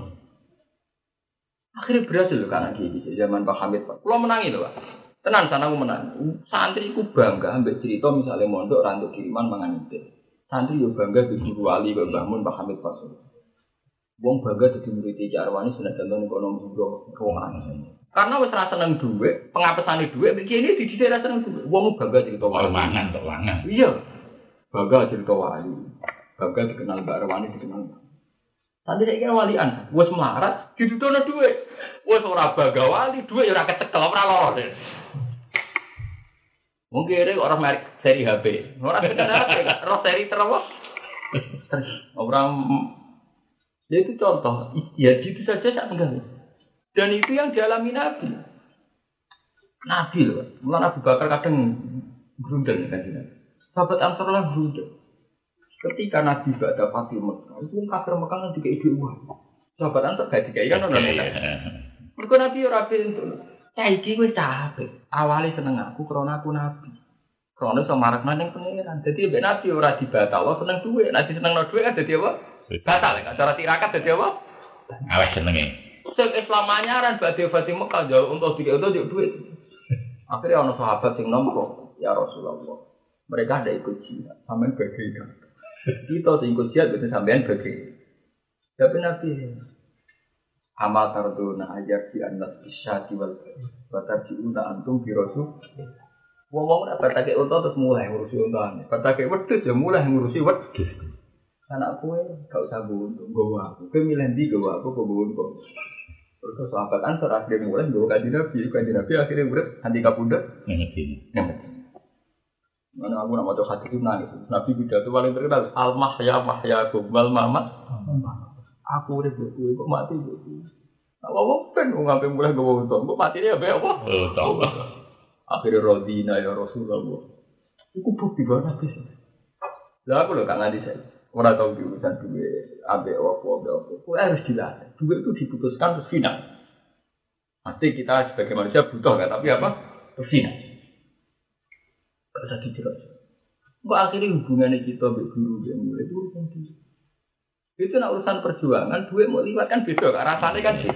Akhirnya berhasil loh karena gini, zaman Pak Hamid Pak. Kalau menangi loh Pak. Tenan sana aku menang. Santri ku bangga ambek cerita misalnya mondok randuk kiriman mangan. Santri yo bangga di wali Bangun Pak Hamid Pak. Wong bangga dadi murid Jarwani sudah contoh ekonomi bro ruangan. Karena wis rasa seneng duit, pengapesane duit begini di sini rasa seneng duit. Wong bangga cerita wali. Mangan tok. Iya. Bangga cerita wali. Bangga dikenal Mbak Arwani dikenal. Tadi saya kira walian, wes melarat, ditutup duit. Wes ora bangga wali, duit ya ora kecekel, ora deh. Mungkin ini orang merek seri HP. Orang kenal HP, roh seri terus. Orang ya itu contoh. Ya gitu saja saya enggak. Dan itu yang dialami Nabi. Nabi loh. Mulai Abu Bakar kadang berundang kan Nabi. Sahabat Ansar lah berundang. Ketika Nabi gak ada Fatih Mekah, itu kafir Mekah nanti kayak ide uang. Sahabat Ansar gak dikai kan orang Iya. Mereka Nabi ora pintu. Saiki wis capek. Awale seneng aku karena aku nabi. Karena iso marakna ning pangeran. Dadi mbek nabi ora dibatal, seneng duwe. Nek seneng no duwe kan dadi apa? Batal kan cara tirakat dadi apa? Awas senenge. Sing Islam anyaran badhe Fatih Mekah jauh untuk dikek untuk juk duit. Akhirnya ono sahabat sing nompo, ya Rasulullah. Mereka ada ikut jihad, sampean bagi. Kita sing ikut jihad itu sampean bagi. Tapi Nabi amal tarduna ajar di anas bisyati wal batar una antum bi rasul. Wong-wong nek batake unta terus mulai ngurusi untane. Batake wedhus ya mulai ngurusi wedhus. Anak kue gak usah buntu, gue aku. Kue milih di gue aku, gue buntu. Terus sahabat ansor akhirnya mulai gue kaji nabi, kaji nabi akhirnya gue nanti kapunda. Mana aku nak mau hati itu nangis. Nabi pidato paling terkenal al mahya mahya wal mamat. Aku udah buku, kok mati buku. Apa apa pen mau ngambil mulai gue buntu, kok mati dia apa? Akhirnya rodina ya Rasulullah. Iku bukti banget nabi. Lah aku loh kak nanti saya. Orang tahu di urusan duit, ambek apa, ambek apa. Kue harus dilatih. Duit itu diputuskan terus final. Pasti kita sebagai manusia butuh kan, tapi apa? Terus final. Gak usah dijelaskan. Kok akhirnya hubungannya kita ambek guru yang mulai itu urusan duit. Itu nak urusan perjuangan, duit mau liwat kan beda, kan rasanya kan sih.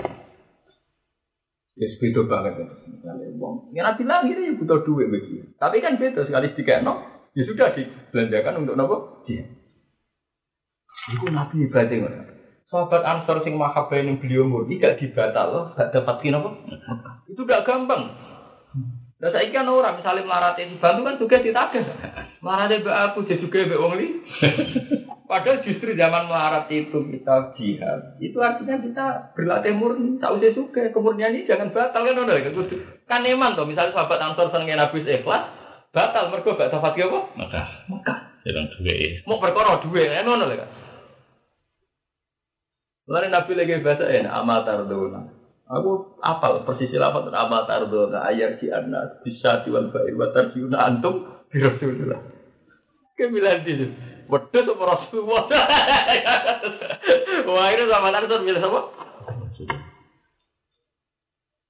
Ya beda banget ya. Misalnya uang. Ya ini ya butuh duit begitu. Tapi kan beda sekali sedikit no. Ya sudah dibelanjakan untuk nopo? Iya. Iku Nabi ibadah ngono. Sahabat Ansor sing mahabbah yang beliau murni gak dibatal loh, gak dapat apa? Itu gak gampang. Nah saya kan orang misalnya melarati dibantu kan juga ditagih. Melarati mbak aku jadi juga mbak wong li. Padahal justru zaman melarat itu kita jihad. Itu artinya kita berlatih murni. Tak usah suka. Kemurnian ini jangan batal kan udah. Kan eman toh. Misalnya sahabat Ansor senengnya Nabi ikhlas. Batal mereka gak dapat apa? Maka Mekah. sedang duwe. Mau berkorok duwe kan kan. Lalu Nabi lagi bahasa enak amal tardona. Aku apal persis apa tuh amal tardona ayat si anas bisa diwal bair wa tarjiuna antum bi Rasulullah. Kemilan di Wedhus apa Rasulullah. Wah, ini sama Nabi milih apa?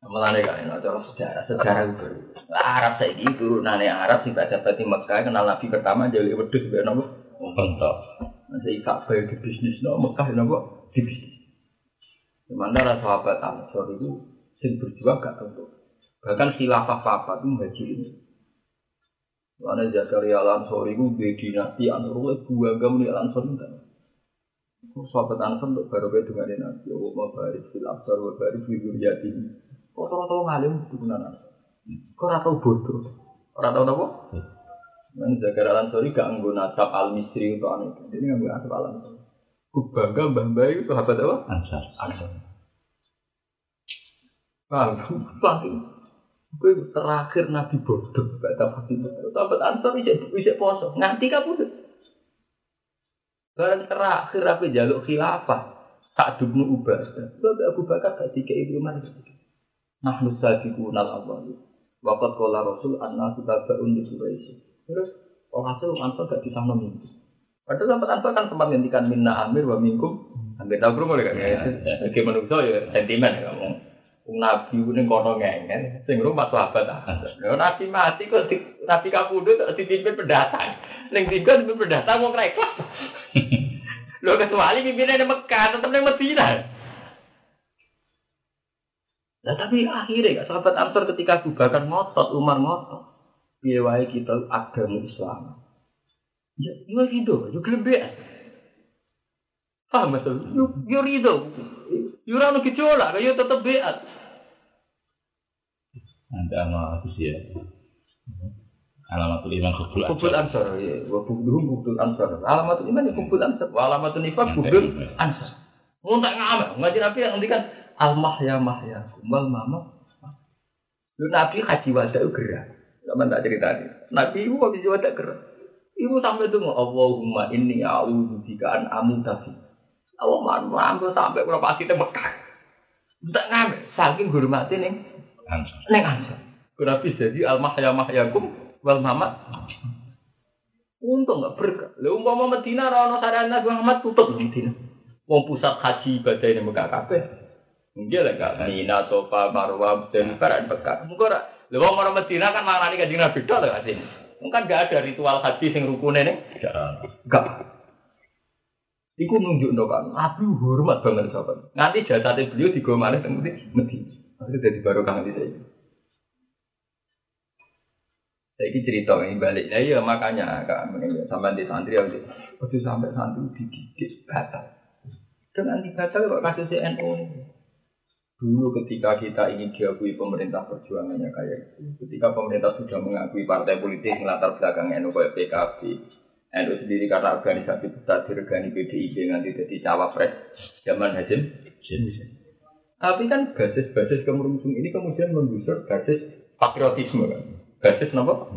Mulane kan ana cara sejarah, sejarah itu. Arab saiki turunane Arab sing baca di Mekah kenal Nabi pertama jadi wedhus ben nopo? Pentok. Nanti kak bae di bisnis no Mekah nopo? Di bisnis. Di mana rasa sahabat Ansor itu sing berjuang gak tentu. Bahkan khilafah papa itu haji ini. Mana Zakaria Al-Ansori itu di dinasti Ansor itu bangga muni Al-Ansor itu. Sahabat Ansor untuk baru dengan Nabi. Allah mabarik fil absar wa barik fil zuriyati. Kok tau-tau ngalim itu benar Kok ora tau bodoh? Ora tau napa? Nah, Zakaria Al-Ansori gak nggo nasab al-Misri untuk aneh. Jadi nggo nasab al-Ansori. Ku bangga mbah-mbah itu sahabat apa? Ansar. Paham? Paham? Gue terakhir Nabi bodoh, gak dapat itu. Sahabat Ansor bisa bisa poso, nganti kabudut. Barang terakhir apa jaluk khilafah, tak dubnu ubah. Sebab Abu Bakar gak tiga ibu mana Nahnu sadiqun al awwal. Waqat qala Rasul anna tabaun di Quraisy. Terus orang Rasul Ansor gak disahno mimpi. Padahal sahabat Ansor kan sempat ngendikan minna amir wa minkum. Hampir tahu belum boleh kan? Oke manusia ya sentimen ya ngomong. Wong Nabi ku ning kono ngengen, sing rumah sahabat Ansor. Lha Nabi mati kok di, Nabi kapundhut kok dipimpin pendatang. Ning tiga dipimpin pendatang wong ra ikhlas. Lho kecuali pimpinannya di Mekah, tetep ning Madinah. Nah tapi akhirnya sahabat Ansor ketika Abu Bakar ngotot, Umar ngotot. Piye wae kita agama Islam. Ya, yo rido, yo gelembek. Paham betul? Yo yo rido. Yo ora ono gejolak, yo tetep beat. Nanti ama itu sih ya. Alamatul iman kubul Kubul ansor, ya. Wa bukduhum bukdul ansor. Alamatul iman ya kubul ansor. Wa alamatul nifaq bukdul ansor. Nguntak ngamal. Ngaji Nabi yang nanti kan al-mahya mahya. Kumbal mama. Lu Nabi haji wada itu gerak. Sama tak cerita nih. Nabi itu haji wada gerak. Ibu sampai itu Allahumma inni a'udzu bika an amuta fi. Allah mampu sampai berapa pasti Mekah. Tak ngamen, saking hormati ning Ansar. ning ansor. Nabi jadi al mahya mahyakum wal mamat. Untung nggak berkah. Lalu umpama Medina rono sarana Muhammad tutup Medina. Wong pusat haji ibadah ini Mekah kabeh. Mungkin lah gak Mina, Sofa, Marwah, dan Barat Mekah. Mungkin ora. Lalu wong Medina kan mangrani kanjeng Nabi tok lho kasih. Mungkin gak ada ritual haji sing rukune nih. Gak. Iku nunjuk kan, Nabi hormat banget sahabat. Nanti jasadnya beliau digomane teng Medina. Akhirnya jadi barokah nanti saya. Saya ini cerita ini balik. Nah, iya makanya kak, ya, sampai di santri ya, waktu sampai santri dididik batal. Dengan dibatal kok kasus NU Dulu ketika kita ingin diakui pemerintah perjuangannya kayak itu, ketika pemerintah sudah mengakui partai politik latar belakang NU kayak PKB, NU sendiri karena organisasi besar diregani PDIP nanti jadi cawapres zaman Hasim. Tapi kan basis-basis kemerungsung ini kemudian menggusur basis patriotisme kan. Basis apa?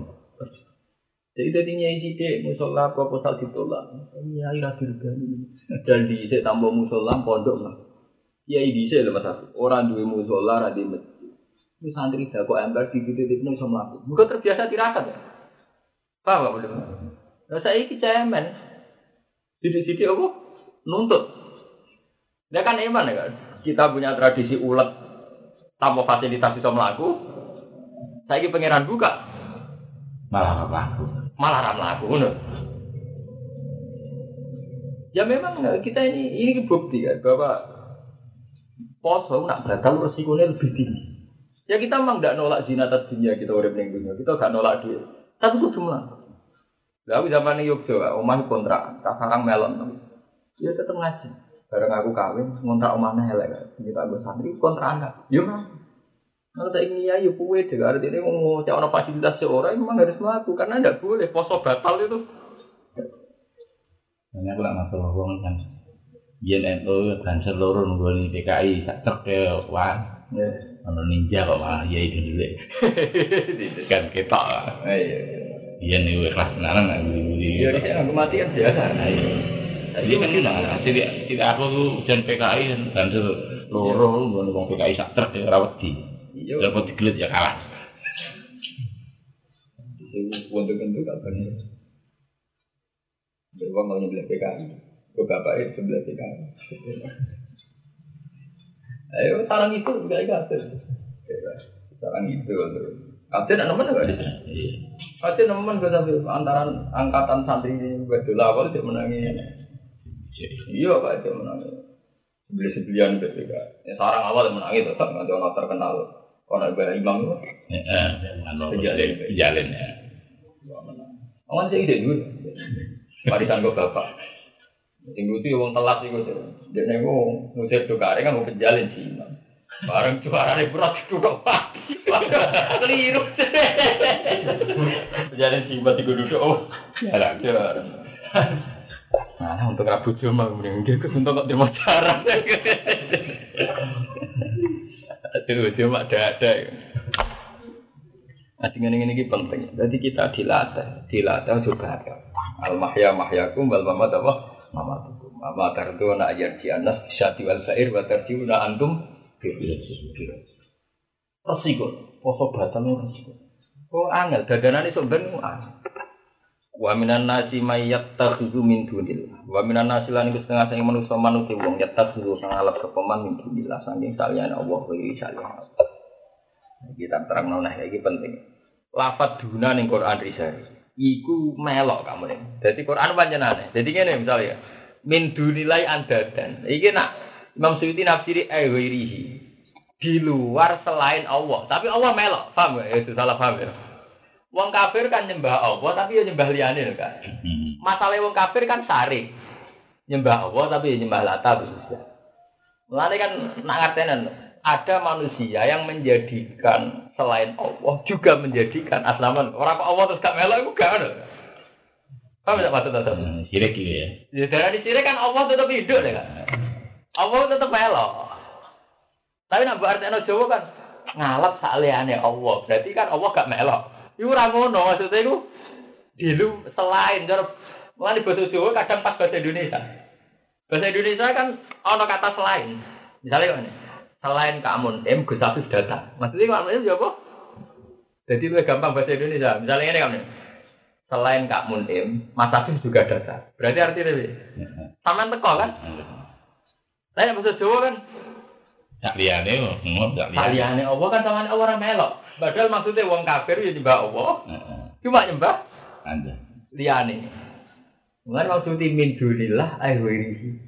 Jadi tadinya ide musola proposal ditolak. Iya, iya dirgani. Dan di tambah musola pondok lah. Iya, di isi lemas aku. Orang dua musola radi masjid. Ini santri dah kok ember di titik ini bisa melakukan. Muka terbiasa tirakat ya. Paham gak boleh? Nah saya ini cemen. Sidik-sidik apa? Nuntut. Dia kan iman ya kan? Kita punya tradisi ulet tanpa fasilitas bisa melaku. Saya ini pangeran buka. Malah apa aku? malah ram laku ngono. Ya memang kita ini ini bukti kan bahwa poso nak batal resikonya lebih tinggi. Ya kita memang tidak nolak zina atas dunia kita urip ning dunia, kita gak nolak duit. Tapi itu cuma Lalu zaman ini Yogyo, omah kontrak, tak sarang melon. Ya tetap ngaji. Bareng aku kawin, ngontrak omahnya elek kan. Kita gue santri, kontrak anak. Ya mas. Kalau tak ingin ya, ya kue deh. Ini mau cewek fasilitas seorang memang harus melaku karena tidak boleh poso batal itu. Ini aku masalah uang YNNO dan seluruh nunggu PKI sak truk ya wah. Ono ninja kok malah ya itu dulu. kan ketok. Iya. Iya nih ikhlas tenanan nak beli-beli. Iya, di sini kematian biasa. Jadi kan tidak, tidak, tidak aku dan PKI dan seluruh nunggu PKI sak truk ya rawat di. Iya. Dapat digelit ya kalah. Itu untuk-untuk apa nih? Beruang mau nyebelah PKI. Gue bapaknya sebelah PKI. Ayo, sarang itu juga ikat. Sekarang itu terus. Enggak di sini? Iya. Kabeh nemen gue sampai antara angkatan santri gue dulu awal dia menangi. Iya pak dia menangi. Beli sebelian BPK. Ya sarang awal menangi tuh, tak nggak orang terkenal. Kalau ada imam itu, Heeh, anu Sejalin. sejalin ya. Awan sih ide dulu. Warisan gue bapak. Sing lucu wong telat iku tuh. Dia nego ngusir tukare kan mau kejalin sih. Bareng suarane berat duduk pak. Keliru. Kejalin sih buat iku duduk. Oh, jalan jalan. Nah, untuk rabu cuma mending dia kesuntuk kok dia cara. Aduh, cuma ada-ada. Nah, dengan ini, ini penting. Jadi kita dilatih, dilatih juga ada. Al mahya mahyakum wal mamat apa? Mamatukum. Mama tardu na ayat di anas syati wal sair wa tarjiuna antum Resiko, poso batal resiko. Oh angel, dadanane sok ben. Wa minan nasi may yattakhidhu min dunillah. Wa minan nasi lan iku setengah sing manusa manuti wong yattakhidhu kang alap kepeman min dunillah saking saliyane Allah wa saliyane. Kita terang noleh iki penting. Lafat duna ning Quran risari. Iku melok kamu nih. Jadi Quran panjenane. Jadi ngene misalnya min dunilai andadan. Iki nak Imam Suyuti nafsiri aywirihi. Di luar selain Allah. Tapi Allah melok. Paham gak? Itu salah paham ya. Wong kafir kan nyembah Allah tapi ya nyembah liyane kan. Masalah wong kafir kan sari. Nyembah Allah tapi ya nyembah lata bisa. Mulane kan nak ngertenen ada manusia yang menjadikan selain Allah juga menjadikan asnaman. Orang Allah terus gak melok iku gak ono. Paham tak maksud tadi? Hmm, Sirik gitu ya. Ya dari sini kan Allah tetap hidup ya kan. Allah tetap melok. Tapi nak buat artinya Jawa kan ngalap saliane Allah. Berarti kan Allah gak melok. Iku ora ngono maksudnya iku dilu selain cara mulane bahasa Jawa kadang pas bahasa Indonesia. Bahasa Indonesia kan ono kata selain. Misalnya ini, selain kamun M Gus Hafiz datang. Maksudnya maknanya itu apa? Jadi lebih gampang bahasa Indonesia. Misalnya ini kamu selain Kak Munim, Mas Hafiz juga datang. Berarti artinya apa? Sama teko kan? Saya bahasa Jawa kan, Tak liane, ngomong tak liane. saliyane Allah kan sama Allah ora melok. Padahal maksudnya wong kafir ya nyembah Allah, cuma nyembah Anda. liyane. Mulane maksudnya min dunillah aywirihi.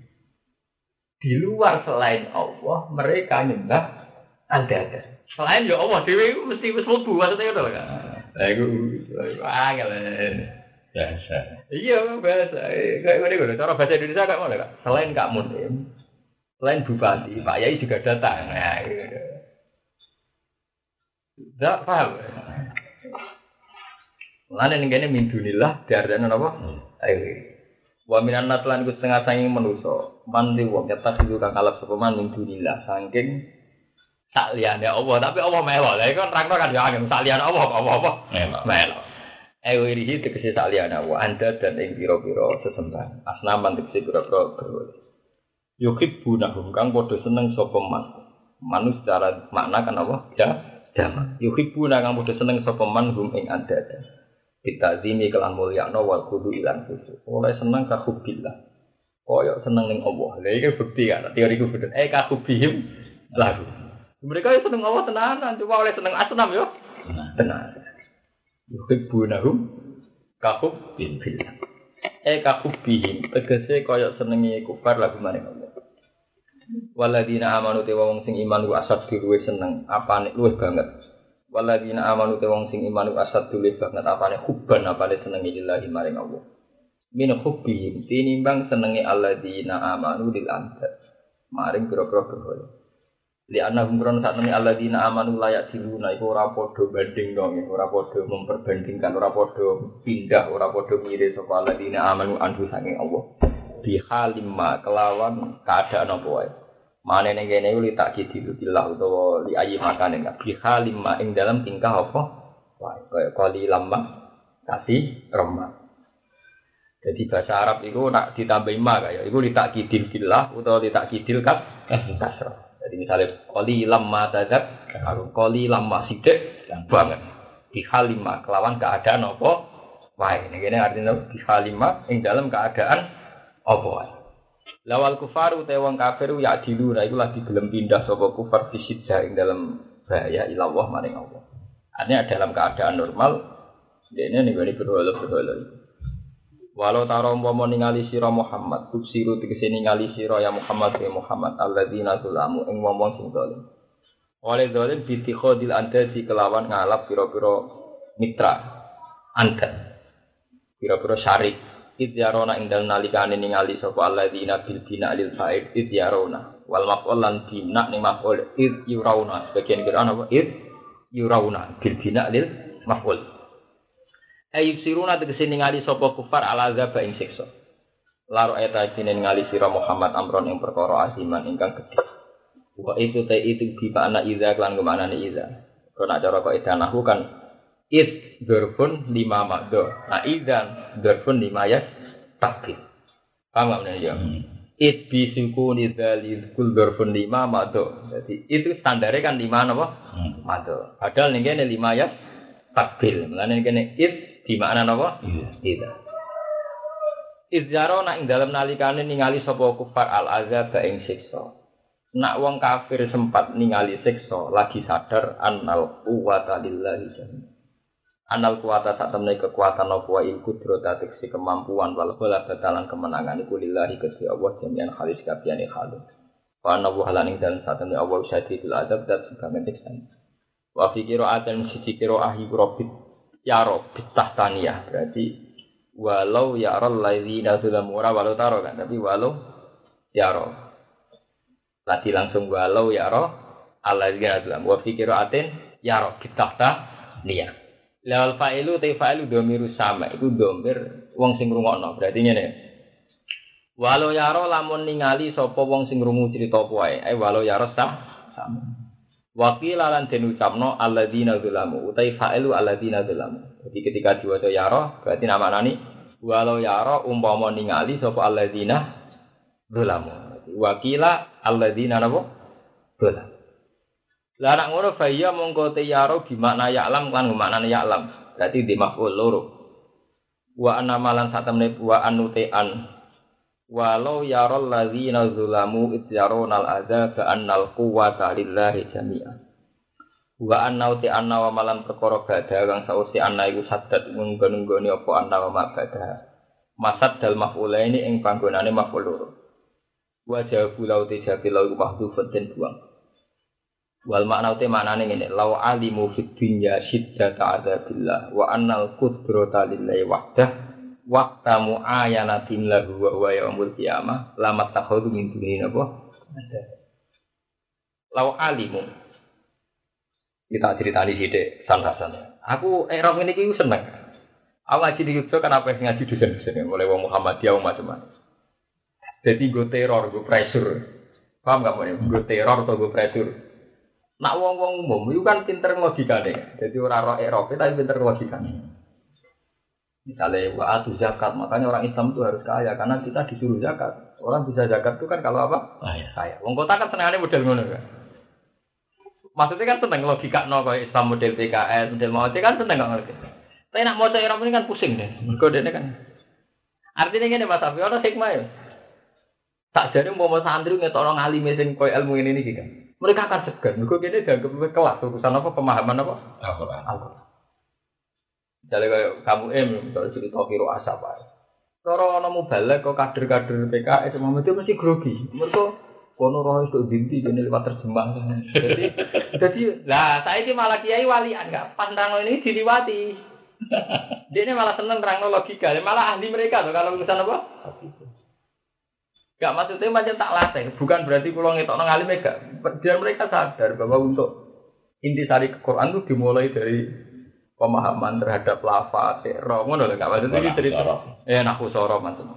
Di luar selain Allah, mereka nyembah ada-ada. Selain ya Allah, dewi mesti wis mlebu maksudnya itu kan. Lah iku angel. Biasa. Iya, bahasa. Kayak ngene ngono, cara bahasa Indonesia kayak ngono Kak. Selain Kak Munim, selain Bupati, Pak Yai juga datang. Nah, gitu. Tidak paham. Mulane ning kene min dunillah diarani apa? Ayo. Wa minan nas lan iku setengah sanging manusa. Man di wong dulu kang kalap sapa man min dunillah saking sak liyane Allah, tapi Allah mewah. Lah iku nerangno kan ya angin sak liyane Allah apa apa. Melo. Ewa irihi tegesi saliyana wa anda dan ing piro-piro sesembahan. Asnaman tegesi piro-piro berwala. Yukib bunahum kang podo seneng sapa man. Manus secara makna kan apa? Ya, jama. Yukib bunah kang podo seneng sapa man hum ing anda dan. Kita zimi kelan mulyakno wal kudu ilan kudu. Oleh seneng ka hubbillah. Koyok seneng ning Allah. Lah iki bukti kan teoriku bener. Eh ka hubihim lagu. Mereka ya seneng Allah tenanan, cuma oleh seneng asnam yo. Nah, Tenan. yuhibbunahum kahub bin billah. Eh kahub bihim tegese kaya senenge kufar lagu maring Allah. Waladina amanu te wong sing iman ku asad luwih seneng apane luwih banget. Waladina amanu te wong sing iman ku asad luwih banget apane hubban apane senenge lillahi maring Allah. Min hubbihim tinimbang senenge alladzina amanu lil anta. Maring pira-pira berhala. li anahum krono sak temene alladzina amanu layak diluna iku ora padha banding dong ora padha memperbandingkan ora padha pindah ora padha mirip sapa alladzina amanu anhu saking Allah bi halimma kelawan keadaan apa wae mane ning kene li tak kidilu billah utawa li ayi makane enggak bi halimma ing dalam tingkah apa wae kaya kali lama kasih remah jadi bahasa Arab itu nak ditambah ma kayak itu litak kidil billah utawa litak kidil kas kasroh jadi misalnya koli lama tadak, kalau koli lama sidik banget. Di halima kelawan keadaan apa? Wae, ini gini artinya di halima ing dalam keadaan apa. Lawal kufar utai wong kafir ya dilu, nah itu lagi belum pindah sopo kufar ing dalam bahaya ilallah maring Allah. Artinya dalam keadaan normal, nih gue berdoa berdoa Walau taro umpama ningali sira Muhammad, tuksiru tegese ningali sira ya Muhammad ya Muhammad alladzina zulamu ing wong sing zalim. Oleh zalim bitikhodil anda di kelawan ngalap pira-pira mitra anda. Pira-pira syarik idyarona ing dalem nalikane ningali sapa alladzina bil bina lil fa'id idyarona wal maf'ul lan bina ning maf'ul id yurauna sebagian kira apa id yurauna bil bina lil maf'ul Ayub siruna tegese ningali sapa kufar ala azab ing siksa. Laro eta kene ningali sira Muhammad amron ing perkara asiman ingkang gedhe. Wa itu te itu bi makna iza kelan ke mana nih iza. Nak cara kok idanahu kan id dorfun lima makdo. Nah idan dorfun lima ya takdir. Paham nggak nih ya? It bi suku nidali kul dorfun lima makdo. Jadi itu standarnya kan lima apa? Makdo. Padahal nih kene lima ya takbil. Mulane kene it di makna napa? Iya. Izjaro nak ing dalam nalikane ningali sapa kufar al azab ing siksa. Nak wong kafir sempat ningali siksa lagi sadar annal quwata lillahi jami. Anal kuwata sak temne kekuatan wa il kudrata si kemampuan wal bala batalan kemenangan iku lillahi Gusti Allah jami'an halis kabehane halus. Wa anna wa halaning dan sak temne Allah syadidul adab dan sebagai teksan. Wa fi qira'atin siji qira'ah rabbit yaro bitah taniyah berarti walau yaro ladzina zalamu ora walau taro kan tapi walau yaro tadi langsung walau yaro alladzina zalamu wa fi qira'atin yaro bitah taniyah lawal fa'ilu te fa'ilu domiru sama iku domir wong sing ngrungokno berarti ngene walau yaro lamun ningali sapa wong sing ngrungu cerita kuwi eh walau yaro sama Wakil lan den ucapno alladzina zalamu utai fa'ilu alladzina zalamu. Jadi ketika diwaca yaro berarti nama nani walau yaro umpama ningali sapa alladzina zalamu. Wakila alladzina napa? Zalamu. Lah nak ngono fa mongko te yaro bimakna ya'lam kan maknane ya'lam. Berarti di maf'ul loro. Wa anna malan satemne wa anute an walau yarol ladzina zulamu idyarona al-adza ka annal quwwata lillahi jami'a wa anna uti anna wa malan perkara gada kang sausi anna iku sadat nggon-nggoni apa anna wa ma gada masad dal maf'ulaini ing panggonane maf'ul loro. Wa jawabu lau te jawabi lau mahdhufun den buang wal makna uti maknane ngene lau alimu fid dunya syiddata adzabillah wa annal qudrata lillahi wahdah waktamu ayanatin lahu wa huwa yaumul qiyamah lamat takhudhu min duni napa? Lau alimu. Kita cerita di sini sandasan aku erok ini kiu seneng. Aku ngaji di Yogyakarta kenapa ngaji di sini mulai wong Muhammadiyah macam-macam. Jadi gue teror gue pressure. Paham gak mau gue teror atau gue pressure nak wong wong umum itu kan pinter logikanya jadi orang roh Eropa tapi pinter logikanya Misalnya atu zakat, makanya orang Islam itu harus kaya karena kita disuruh zakat. Orang bisa zakat itu kan kalau apa? Kaya. Kaya. Wong kota kan senangannya model ngono kan. Maksudnya kan seneng logika no kayak Islam model PKS, model mau kan seneng nggak ngerti. Tapi nak mau Islam ini kan pusing deh. Mereka dia kan. Artinya ini Mas Afi, orang hikmah ya. Tak jadi mau santri nggak tolong alim sing koy ilmu ini nih kan. Mereka akan segan. Mereka gini dianggap kelas urusan apa pemahaman apa? Al-Quran. Misalnya kayak kamu em, misalnya cerita kiro asap aja. Kalau mau balik kok kader-kader PKS, semua itu mesti grogi. Mereka kono roh itu dinti ini lewat terjemah. Jadi, jadi lah saya ini malah kiai walian nggak pandang ini diliwati. Dia ini malah seneng terang logika, malah ahli mereka tuh kalau urusan apa? Gak maksudnya macam tak latih, bukan berarti pulang itu orang alim gak. Biar mereka sadar bahwa untuk intisari ke Quran itu dimulai dari pemahaman terhadap lafaz roh ngono lho gak maksud iki cerita. eh nahu soro maksud.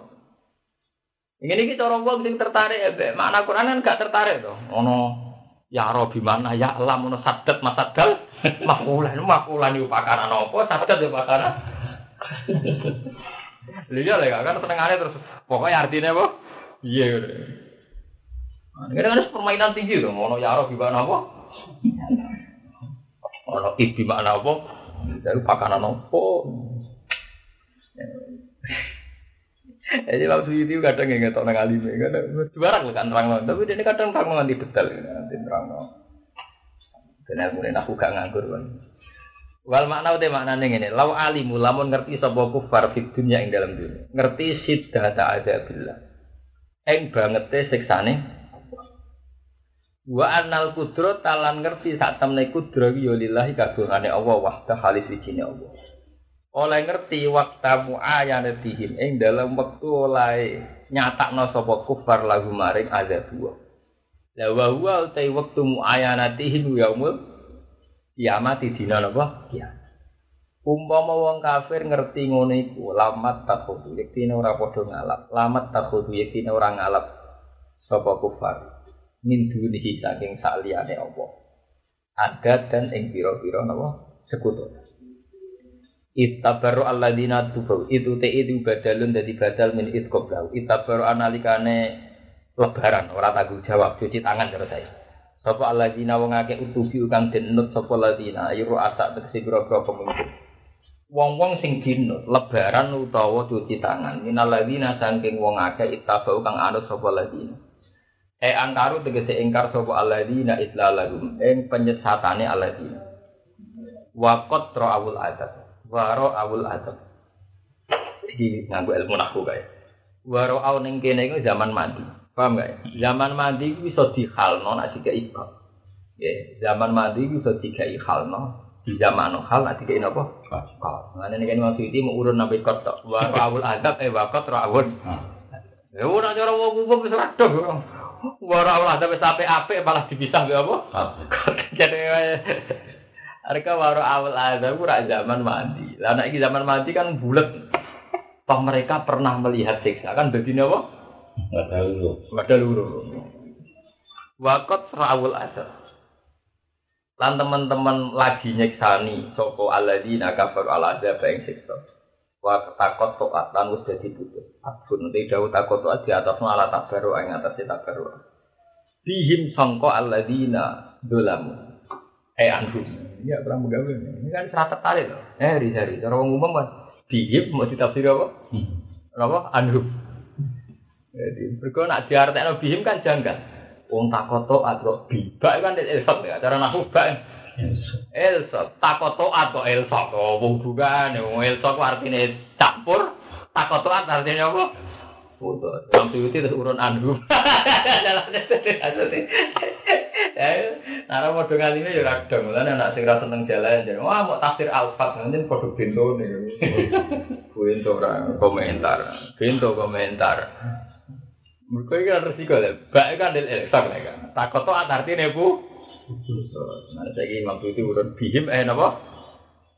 Ini iki cara wong sing tertarik ya makna Quran kan gak tertarik to. Ono ya roh mana ya lam ono sadat masadal makulan makulan iku pakaran apa? Sadat ya pakaran Lihat lah kan senengane terus. Pokoknya artinya apa iya ini kan permainan tinggi tuh ono ya roh mana apa ono ibi makna apa dari pakanan nopo. Jadi waktu itu kadang nggak tahu nang alim, kadang barang kan terang tapi dia kadang terang nanti detail, nanti terang. Dan ilmu aku gak nganggur kan. Wal makna uti maknane ngene, law alimu lamun ngerti sapa kufar fid dunya ing dalam dunia. Ngerti siddah ta'ala billah. Eng bangete siksane Wa annal kudro talan ngerti sak temne kudro ya lillahi kagungane Allah wahda halis wijine Allah. Oleh ngerti waktu muayanatihim ing dalam wektu oleh nyatakno sapa kufar lagu maring azab wa. La wa huwa utai wektu muayanatihim yaumul kiamat di dina napa kiamat umpama wong kafir ngerti ngono iku lamat takhudu yektine ora padha ngalap. Lamat takhudu yektine ora ngalap sapa kufar. Min dunihi saking saliyane apa adat dan ing pira-pira napa? Sekutu. Ittabaru alladzina tubu itu te itu badalun dadi badal min itqoblau ittabaru analikane lebaran ora tanggung jawab cuci tangan terus saya. Sapa alladzina wong akeh utubi kang denut sapa alladzina ayu asak tegese pira-pira pemimpin. Wong-wong sing dinut lebaran utawa cuci tangan minal ladzina saking wong akeh ittabau kang anut sapa alladzina. E angkaru tegese ingkar sapa alladzina islalahum ing penyesatane alladzina. Wa qatra awul adab. Waro awul adab. Iki nganggo ilmu nahwu kae. Waro aw ning kene iku zaman mandi. Paham gak? Zaman mandi itu bisa dihalno nak tiga ibad. Ya, zaman mandi itu bisa tiga halno. Di zaman hal nak tiga apa? Kal. Mana nih kan maksud itu mau urun nabi kotok. Wa awul adab eh wakot rawun. Ya ora cara wong umum wis ora dong. Wa awul adab sampai ape malah dipisah be apa? Jadi Mereka baru awal adab ora zaman mandi. Lah nek zaman mandi kan bulat. Toh mereka pernah melihat siksa kan begini apa? Ada luru. Ada luru. Wakot rawul asal. Lan teman-teman lagi nyeksani soko aladina kafir ala azab yang siksa. Wa takot toat lan wis dadi putus. Abun te dawuh takot toat di atas ala tabaru ing atas tabaru. Bihim sangka aladina dolamu. Eh anhum. Ya berang begawe. Ini kan serata tali loh. Eh hari-hari. Cara umum kan. Bihim mau ditafsir apa? Apa? Anhum. Jadi, mereka nak diartekno bihim kan janggal. Wong takoto atau bibak kan elsot ya, cara nahu bak. Elsot, takoto atau elsot, oh wong bukan, wong elsot artinya campur, takoto artinya apa? Putus. Itu terus urun anhu. Nara mau dengan ini ya radang, lah anak sing rasa seneng jalan jadi wah mau tafsir alfat nanti produk bento nih, bento orang komentar, bento komentar. Mereka ini kan resiko lah. Baik kan elsak lah kan. Takut tuh artinya bu. Nah saya ini waktu itu urut bihim eh napa?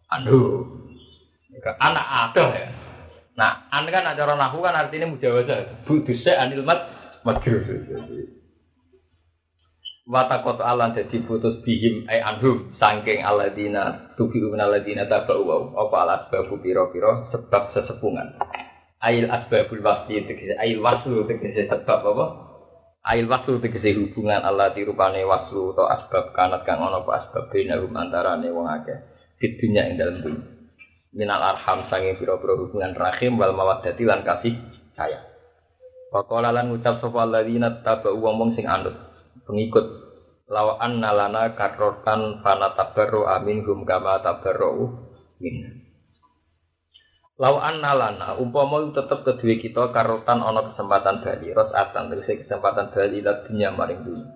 Anu. Anak ada ya. Nah, an kan acara nahu kan artinya mujawazah. Budusnya anil mat madrus. Watakot alan jadi putus bihim ay anhum sangking aladina tubi umin aladina tabau apa alas babu piro piro sebab sesepungan ail asbabul wasli tegese ail waslu tegese sebab apa? Ail waslu tegese hubungan Allah dirupane waslu atau asbab kanat kang ana apa asbab binahum antarane wong akeh. Di dunya ing dunya. Minal arham sange pira-pira hubungan rahim wal mawaddati lan kasih sayang. Pakola lan ngucap sapa alladzina tabu wong sing anut pengikut lawa anna lana karrotan fana tabarru amin hum kama tabarru min Lau anna lana umpama tetep kedua kita karotan ono kesempatan bali ros atan tegese kesempatan bali ila dunya maring dunya.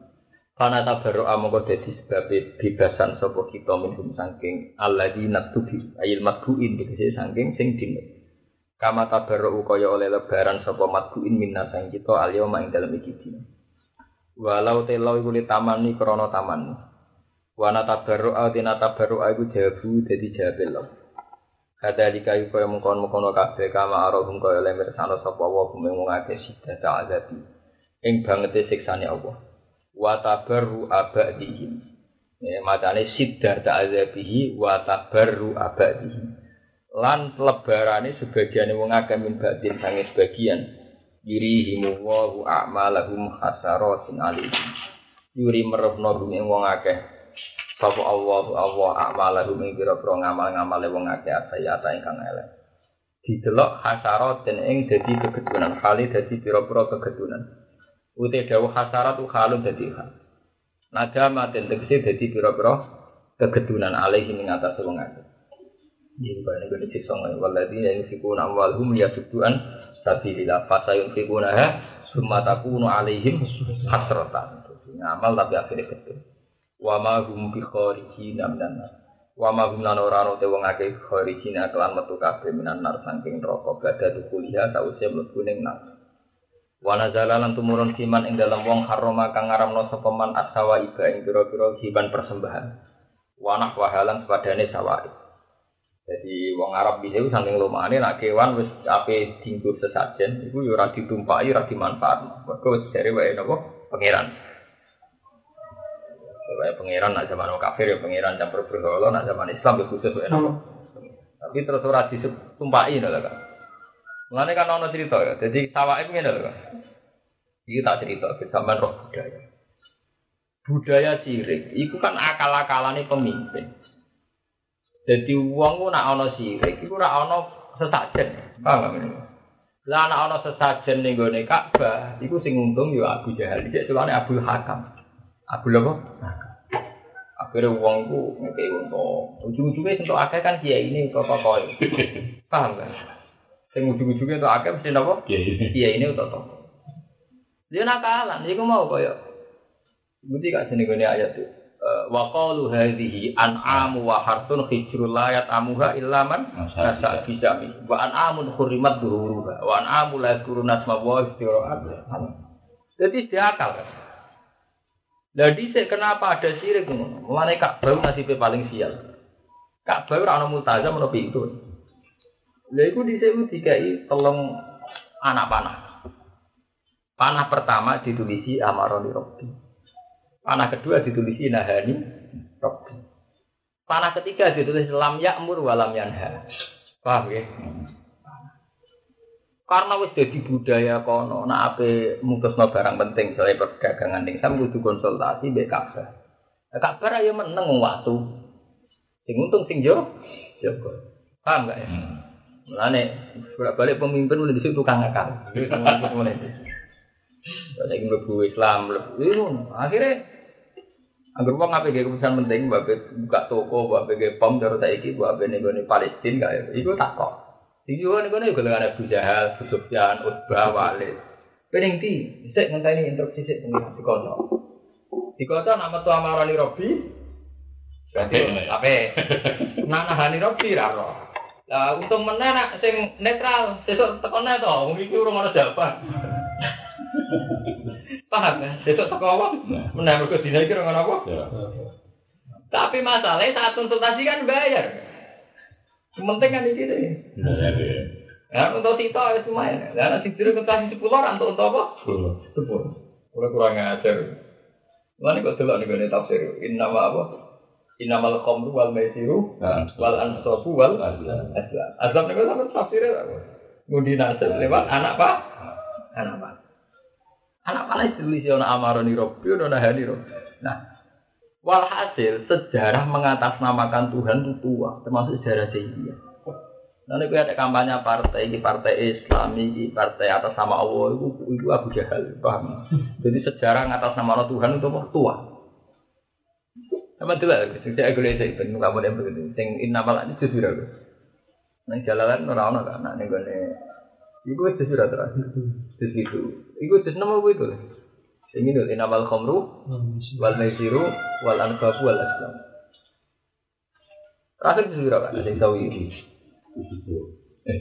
Kana tabaru amangka dadi sebab bebasan sapa kita minhum saking alladzina tubi ayil madbuin tegese saking sing dinut. Kama tabaru kaya oleh lebaran sapa madbuin minna sang kita alyo ing dalem iki. Walau telo iku tamani krana taman. Wana tabaru atina tabaru iku jawabu dadi jawab Kata di kayu kaya mengkon mengkono kafe kama arohum kaya lemir sana sapa wa bumi mengake sida ta'adabi. Ing banget siksane Allah. Wa tabarru abadihim. Ya, matane sida ta'adabihi wa tabarru abadihim. Lan lebarane sebagian wong akeh min badin sange sebagian. Yurihimu wa a'malahum hasaratin alihim. Yuri merepno bumi wong akeh Sapa Allah Allah amalahu ing pira-pira ngamal-ngamale wong akeh asayata ingkang elek. Didelok hasarat den ing dadi kegedunan, kali dadi pira-pira kegedunan. Ute dawuh hasarat tu halun dadi hal. Nadama den tegese dadi pira-pira kegedunan alaihi ing atas wong akeh. Iki bane gede sisa ngene waladina yunfikuna amwalhum yasudduan sabilillah fasayunfikuna ha summa takunu alaihim hasratan. Ngamal tapi akhirnya betul. Wa ma hum bi kharijina minan nar. Wa ma hum lan ora te wong akeh kharijina kelan metu kabeh minan nar saking neraka badha kuliah sause mlebu ning nar. Wa nazala lan tumurun siman ing dalam wong haroma kang ngaramno sapa man asawa iba ing pira-pira hiban persembahan. Wa nak wahalan sepadane sawai. Jadi wong Arab bisa itu saking lumane nak kewan wis ape dinggo sesajen iku yo ora ditumpaki ora dimanfaatno. Mergo wis jare wae napa pangeran. Wae pangeran nak zaman kafir ya pangeran campur berhala nak zaman Islam ya khusus wae napa. Tapi terus ora ditumpaki lho kan. Mulane kan ono cerita ya. Jadi sawake ngene lho kan. Iki tak cerita sampean roh budaya. Budaya sirik iku kan akal-akalane pemimpin. Jadi uang ku nak ono sirik, iku ora ono sesajen. Paham ini? Lah nak ono sesajen ning gone Ka'bah, iku sing untung yo Abu Jahal. Celane Abu Hakam. Abu apa? Akhirnya uang ku ngekei untung. Ujung-ujungnya untuk akeh kan kiai ini kok kok Paham kan? Sing ujung-ujungnya untuk akeh mesti napa? Kiai ini untuk tokoh. Dia nakalan, iku mau koyo. Bukti gak sini gone ayat itu. wa qalu hadhihi an'amu wa hartun hijrul la yat'amuha illa man nasa bijami wa an'amun hurrimat duhuruha wa an'amu la yadhkuruna asma wa istira'at jadi dia akal kan Lah dhisik kenapa ada sirik ngono? Mulane Ka'bah nasibe paling sial. Ka'bah ora ana multazam ana pintu. Lah iku dhisik dikai telung anak panah. Panah pertama ditulisi amaroni Rabbi. Panah kedua ditulisi nahani Rabbi. Panah ketiga ditulis lam ya'mur wa lam yanha. Paham ya? Karena wis jadi budaya kono, nak ape mutusno barang penting soalnya perdagangan ning sam kudu konsultasi mbek Ka'bah. Nah, Ka'bah ayo meneng waktu. Sing untung sing yo jaga. Paham gak ya? Mulane bolak-balik pemimpin mulai di situ tukang akal. Mulai Saiki mlebu Islam, mlebu akhirnya Anggur wong ape ge keputusan penting babe buka toko, babe ge pom cara saiki ning gone Palestina kae. Iku tak Iki yo ning gone golongan Abu Jahal, Abu Sufyan, Utbah, Walid. Pening ti, sik ngenteni instruksi sik pengen dikono. Dikono nama tu amarani Robi. Berarti ape? Nak nahani Robi ra ro. Lah untung meneh nak sing netral, sesuk tekone to, wong iki urung ana jawaban. Paham ya? Sesuk teko apa? Meneh mergo dina iki ora apa? Tapi masalahnya saat konsultasi kan bayar. Penting kan di situ. Ya, untuk sito ya lumayan. Dan si dulu konsultasi sepuluh orang untuk untuk apa? Sepuluh. Kurang kurang ngajar. Mana kok delok nih gue tafsir? Innama apa? Innamal khamru wal maisiru wal ansabu wal azlam. Azlam nih sama tafsirnya apa? Ngudi nasib lewat anak pak? Anak pak. Anak paling ditulis ono amaroni robbi ono nahani. Nah, walhasil sejarah mengatasnamakan Tuhan itu tua, termasuk sejarah Jahiliyah. Nanti gue ada kampanye partai, ini partai Islam, ini partai atas nama Allah, itu, itu Abu Jahal, paham? Jadi sejarah atas nama Tuhan itu? Tua. Sama itu lah, saya gue lihat itu, kamu yang begitu. Sing malah ini justru aku. Nang jalanan orang-orang kan, nah nih gue Iku wis sudah terakhir. Terus gitu. Iku wis nama itu. Sing ini inamal khamru wal maisiru wal anfabu wal aslam. Terakhir itu berapa? Ada yang tahu ini. Eh.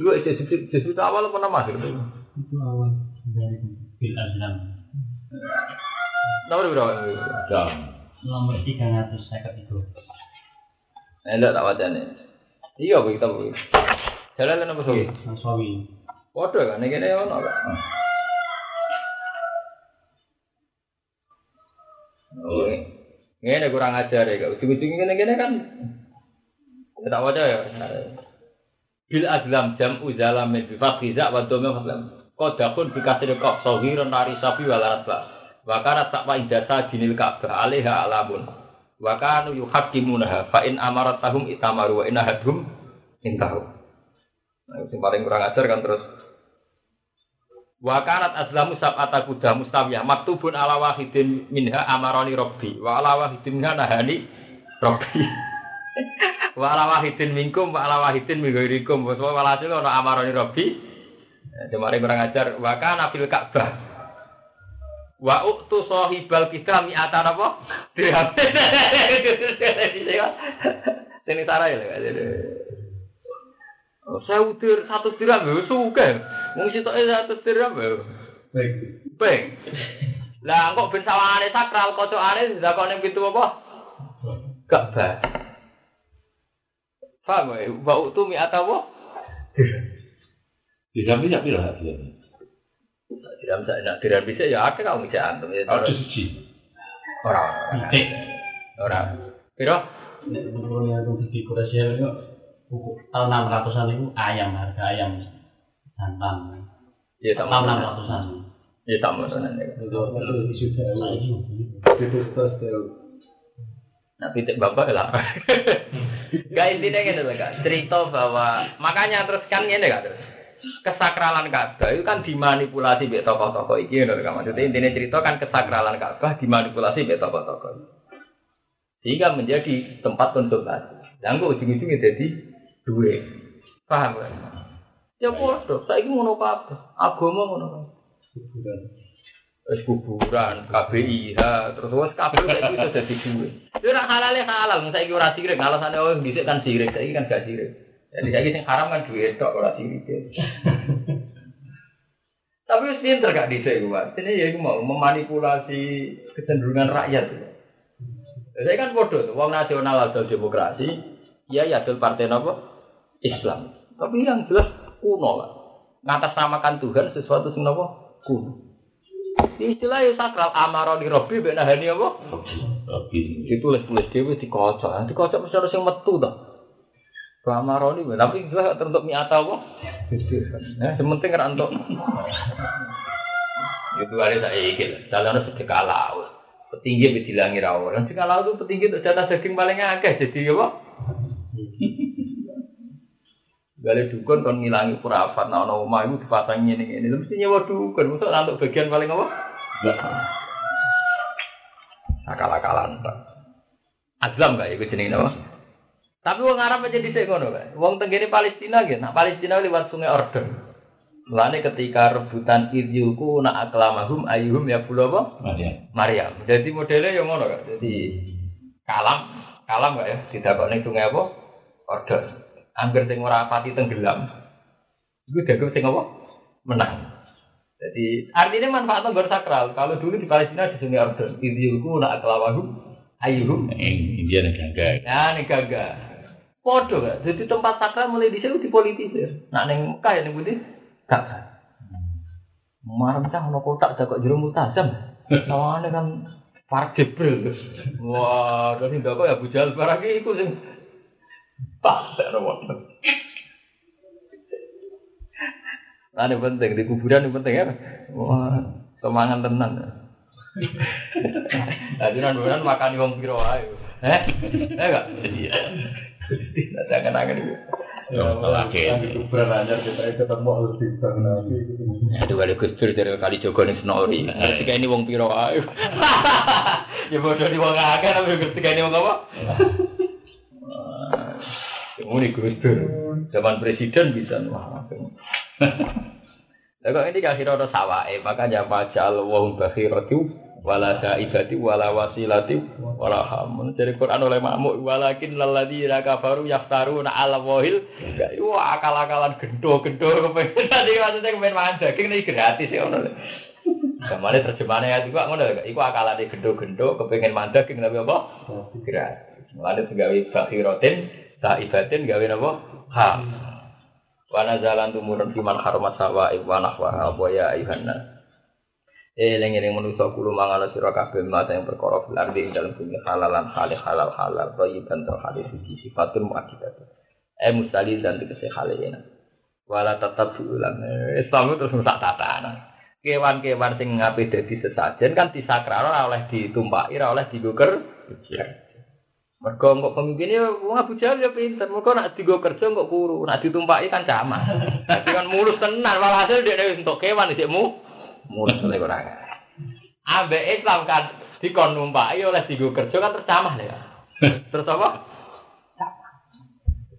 Dulu itu awal apa nama itu? Itu awal dari bil azlam. Nomor berapa? Jam. Nomor tiga ratus saya itu. Enggak tak wajahnya. Iya, kita boleh. Jalan apa sih? Nasawi. Waduh kan, ini kene ono kan. Oh, ini kurang ajar ya, ujung-ujung gini kan. Tak wajah ya. Bil azlam jam uzalam min bi faqiza wa dhamma faslam. Qadakun bi kasri qaf sahiran nari sapi wal asba. Wa kana taqwa ijasa dinil ka'bah alaiha alamun. Wa kanu yuhaqqimunaha fa in amaratahum itamaru wa intahu. Nah, yang paling kurang ajar kan terus Wa kanat azlamu sab'ata kuda mustawiyah maktubun ala wahidin minha amaroni rabbi wa ala wahidin minha nahani rabbi. wa ala wahidin minkum wa ala wahidin min ghairikum. Wa walhasil ana amaroni rabbi. Demare kurang ajar wa kana fil Ka'bah. Wa uktu sahibal kita mi'atan apa? Dirham. Sini sarai lho. Oh, saya utir satu dirham ya suka. Wong sitoke satu dirham ya. Baik. Peng. Lah kok ben sawangane sakral kocokane didakone pitu apa? Gak ba. Paham ya? Wa uktu mi'atan apa? Bisa bisa pira hadiah. Dirham sak nak dirham bisa ya akeh kamu bisa antum ya. Ada siji. Ora. Titik. Ora. Piro? Nek menurutnya itu di itu buku tahun enam ratusan itu ayam harga ayam jantan. Ya tak mau. enam ratusan. Ya tak mau itu sudah lagi. Nah, titik bapak lah. Gak intinya gitu loh kak. Cerita bahwa makanya terus kan ini kak terus. Kesakralan Ka'bah itu kan dimanipulasi oleh tokoh-tokoh iki ngono lho. Maksudnya intinya cerita kan kesakralan Ka'bah dimanipulasi oleh tokoh-tokoh. Sehingga menjadi tempat konsultasi. Dan kok ujung-ujungnya jadi duit. Paham kan? Ya bodoh, saya ini ngono kabeh. Agama ngono kabeh. Wis kuburan, KBIH, terus wis kabeh saiki iso dadi duit. Yo ora halal ya halal, saiki ora sirik, alasane oh dhisik kan sirik, saiki kan gak sirik. Jadi saiki sing haram kan duit tok ora sirik. Tapi wis pinter gak dhisik kuwi. Ini ya iku mau memanipulasi kecenderungan rakyat. Saya kan bodoh wong nasional atau demokrasi, ya ya partai apa? Islam. Tapi yang jelas kuno lah. Ngatasnamakan Tuhan sesuatu sing apa? Kuno. Istilah ya sakral amaro di Robi benahani apa? Tapi Ditulis-tulis dhewe dikocok. Nah, dikocok mesti harus yang metu to. Amaro ini tapi jelas teruntuk miata apa? Nah, sementing ora entuk. Itu ada saya ikut. Jalan sedekah laut. Petinggi bisa dilangi rawol. Sedekah laut itu petinggi untuk jatah daging paling akeh. Jadi apa? Gale dukun kon ngilangi kurafat nah ono omah iku dipasangi ngene ngene. Mesti nyewa dukun untuk nantuk bagian paling apa? Akal-akalan Pak. Azlam gak iku jenenge apa? Tapi wong Arab aja dhisik ngono kae. Wong tenggene Palestina nggih, nah Palestina liwat sungai Ordon. Mulane ketika rebutan idyuku nak aklamahum ayuhum ya pulau apa? Maria. Maryam. Jadi modelnya yang ngono. Jadi kalam, kalam gak ya? Tidak kok ning sungai apa? Ordon. Angger sing ora pati tenggelam. Iku dagu sing apa? Menang. Jadi artinya manfaatnya bersakral. Kalau dulu di Palestina di sungai Ordon, idyuku nak aklamahum ayuhum India negara. Ya nih gagah. Podo gak. Jadi tempat sakral mulai di sini dipolitisir. Nah neng Mekah ya neng Budi gak. Marah cah ono kotak jago jero multazam. Sawane kan Park Jibril. Wah, dari ndak kok ya bujal barang iku sing pas wonten. Nah, ini penting di kuburan ini penting ya. Wah, semangat tenan. Jadi nanduran makan wong piro ae. Eh? Eh enggak? Iya. Jangan angen itu. Ya, lagi. Kuburan aja kita ketemu harus bintang nabi. Aduh, ada kusur dari kali Jogo Senori. Ketika ini wong piro ae. Ya bodoh di wong akeh tapi ketika ini wong apa? Ini Gus Dur. Zaman presiden bisa wah. Lah kok ini akhirnya ada sawae, makanya majal wa bakhiratu wala saibati wala wasilati wala hamun. Jadi Quran oleh makmuk walakin lalladzina kafaru yaftaruna ala wahil. Wah akal-akalan gendo-gendo kepengen tadi maksudnya kepengen mangan daging ini gratis ya ngono. Kemarin terjemahannya ya juga ngono. Iku akalane gendo-gendo kepengen mangan daging tapi apa? Gratis. Mulane gawe bakhiratin saibatin gawe napa? Ha. Wana jalan tumurun fiman harmat sawa iwanah wa ya ayuhan nas. Eling eling manusa kulo mangala sira kabeh mata yang perkara fil ardi ing dalem bumi halalan halal halal halal thayyiban tur hadis siji sifatun muakkidat. Eh mustali dan tegese halena. Wala tetap ulang. Islam itu terus tak tatanan. Kewan-kewan sing ngape dadi sesajen kan disakral oleh ditumpaki ora oleh diguker. Mergo kok pemimpinnya wong Abu Jahal ya pinter. Mergo nak digo kerja kok kuru, nak ditumpaki kan camas. Dadi kan mulus tenan, walhasil dia wis entuk kewan dhisik mu. Mulus oleh ora. Ambek Islam kan dikon numpaki oleh digo kerja kan tercamah ya. Terus apa?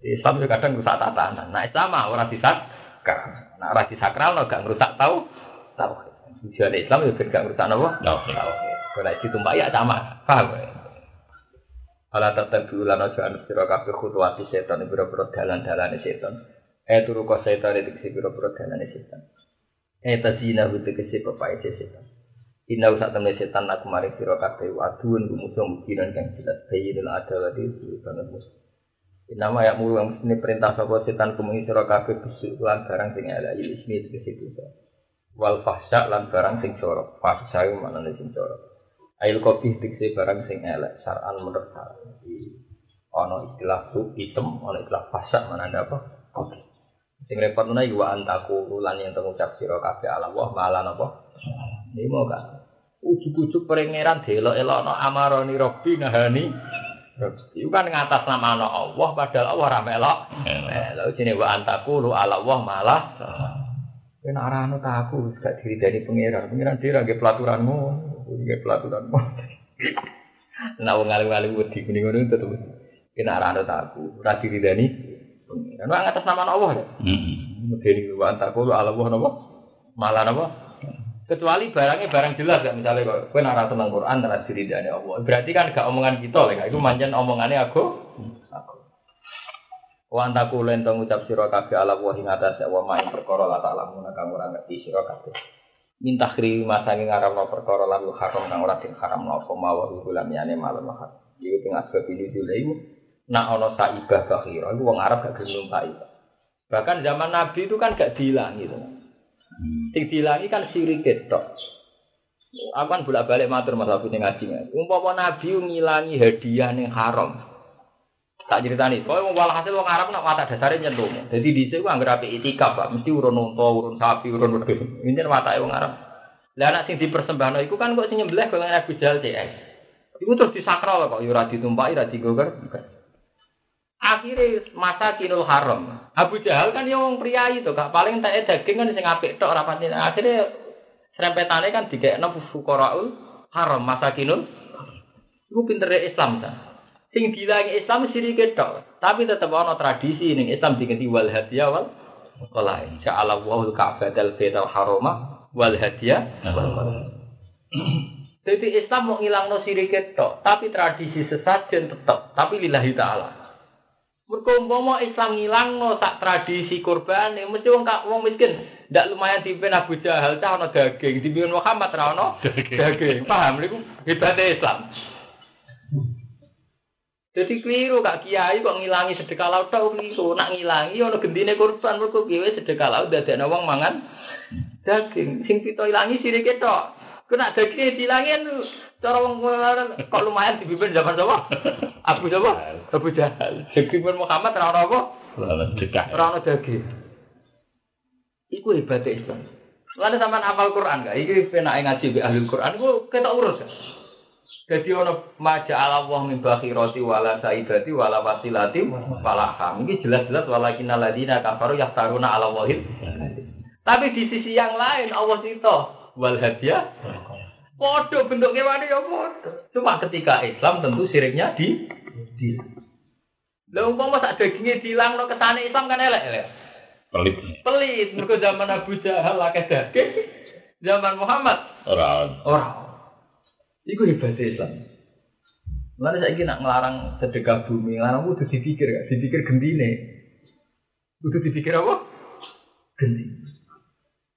Islam juga kadang rusak tatanan. Nah Islam mah ora disakral. Nah ora disakral no gak ngrusak tau tau. Tujuan Islam juga gak ngrusak napa? Tauhid. Kalau ditumpaki ya sama. Paham ya? Ala tatabi ulan aja anu sira kabeh khutuwati setan pira-pira dalan-dalane setan. Eh turu ka setan iki sing pira-pira dalane setan. Eh tazina hutu kese pepae setan. Inna usah temen setan aku mari sira kabeh aduun musuh mukiran kang jelas bayyinul adawati musuh. Inama ya mulu yang mesti perintah sapa setan kumuni sira kabeh bisu lan barang sing ala ismi ke situ. Wal fahsya lan barang sing jorok. Fahsya iku maknane sing jorok. Ail kopi dikse barang sing elek saran menurut. Jadi ono istilah tu hitam, ono istilah fahsya mana ada apa? Kopi. Sing repot nuna iku wa antaku lan yang tengucap sira kabeh ala Allah malah napa? Ini mau kan. Ujuk-ujuk perengeran delok-elokno amaroni robbi nahani Itu kan ngatas nama ana Allah padahal Allah ora melok. Melok jenenge wa antaku lu ala Allah malah nak ora anu tak aku gak diridani pangeran. Pangeran dhewe nggih pelaturanmu, nggih pelaturanmu. Nah wong alim-alim wedi kuning ngono tetep. Kowe nak ora anu tak aku ora diridani pangeran. Wah ngatas nama Allah ya. Heeh. Medeni wa antaku ala Allah napa? Malah napa? Kecuali barangnya barang jelas ya misalnya kok kowe nak ora seneng Quran ora diridani Allah. Berarti kan gak omongan kita lek itu manjen omongannya aku. Aku. Wa antaku ucap sira kabeh ala wa ing atas wa main perkara la ta'ala mun kang ora ngerti sira kabeh. Minta kri masange ngaramno perkara lan haram kang ora den haram apa mawa bulan yane malam haram. Iki teng asbab ini dulu iku nak ana saibah bakhira iku wong Arab gak gelem numpai. Bahkan zaman Nabi itu kan gak dihilangi gitu. Sing dihilangi kan sirik tok. Aku kan bolak-balik matur Mas Abu sing ngaji. Umpama Nabi ngilangi hadiah ning haram. Tak ceritani, kowe wong walhasil wong Arab nak watak dasare nyentuh. Jadi dhisik ku anggere apik itikaf, Pak, mesti urun unta, urun sapi, urun wedhus. Ini watake wong Arab. Lah anak sing dipersembahno iku kan kok sing nyembelih golongan Abu Jahal CS. Iku terus disakral kok, ya ora ditumpaki, ora digoker. Akhirnya masa kinul haram. Abu Jahal kan ya wong priayi to, gak paling tak daging kan sing apik tok ora pati. Akhirnya serempetane kan dikekno fuqaraul haram masa kinul. Iku pintere Islam ta. Sing dilangi Islam sirik tok, tapi tetep ana tradisi ning Islam diganti wal hadiah wal qalain. Ja'ala Allahu al-Ka'batal Baitul Harama wal hadiah wal qalain. Jadi Islam mau ngilangno sirik tok, tapi tradisi sesajen tetep, tapi lillahi taala. Mergo umpama Islam ngilangno sak tradisi kurban, mesti wong kak wong miskin ndak lumayan dipimpin Abu Jahal cah ana daging, dipimpin Muhammad ra ono daging. Paham niku hebate Islam. Jadi keliru kak kiai kok ngilangi sedekah laut tau keliru. Nak ngilangi ono gendine kurban mergo kiai sedekah laut dadekno wong mangan daging. Sing kita ilangi sirik tok. Kena daging dilangi anu cara wong kok lumayan dipimpin zaman sapa? Abu sapa? Abu Jahal. Daging pun Muhammad ora ono apa? Ora dekah. Ora ono daging. Iku hebat Islam. Lalu sampean hafal Quran gak? Iki penake ngaji be ahli Quran ku ketok urus. Jadi ono maja ala wah min bakhirati wala saibati wala wasilati wala ham. Ini jelas-jelas walakin aladina kafaru yahtaruna ala wahid. Tapi di sisi yang lain Allah itu wal hadiah. Podo bentuk kewane ya podo. Cuma ketika Islam tentu siriknya di di. Lah umpama sak daginge dilangno kesane Islam kan elek-elek. Pelit. Pelit mergo zaman Abu Jahal akeh daging. Zaman Muhammad Ora. ora. Iku hebat Islam. Mulane saiki nak ngelarang sedekah bumi, ngelarang kudu dipikir gak? Dipikir gendine. Kudu dipikir apa? Gendine.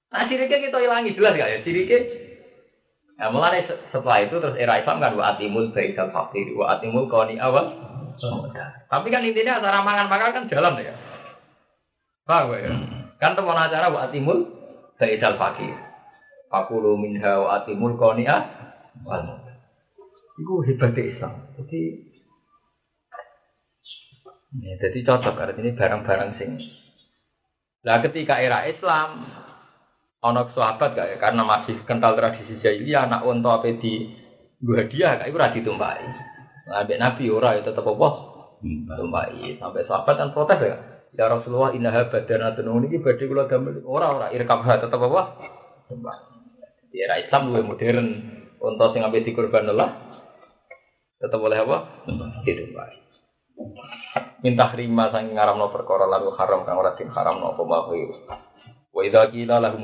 Nah, siriknya kita hilangi jelas gak ya? Siriknya Nah, mulai se- setelah itu terus era Islam kan wa atimul baikal fakir wa atimul koni awal. Tapi kan intinya acara mangan-mangan kan jalan ya. Gak ya? Kan teman acara wa atimul baikal fakir. Fakulu minha wa atimul koni wal Iku hebat Islam. Jadi ya, jadi cocok artinya barang-barang sing. Lah ketika era Islam ono sahabat gak ya karena masih kental tradisi jahiliyah anak unta apa di gua hadiah kayak ora ditumpahi. Nah, Nabi ora ya tetep apa? Tumpaki. Sampai sahabat kan protes ya. Ya Rasulullah innaha badanatun niki badhe kula damel. Ora ora irkabha tetep apa? Tumpaki. Di era Islam luwih modern. Unta sing Allah tetep boleh apa? Ditumpaki. Minta terima saking ngaramno perkara lalu haram kang ora haram apa mau. Wa idza qila lahum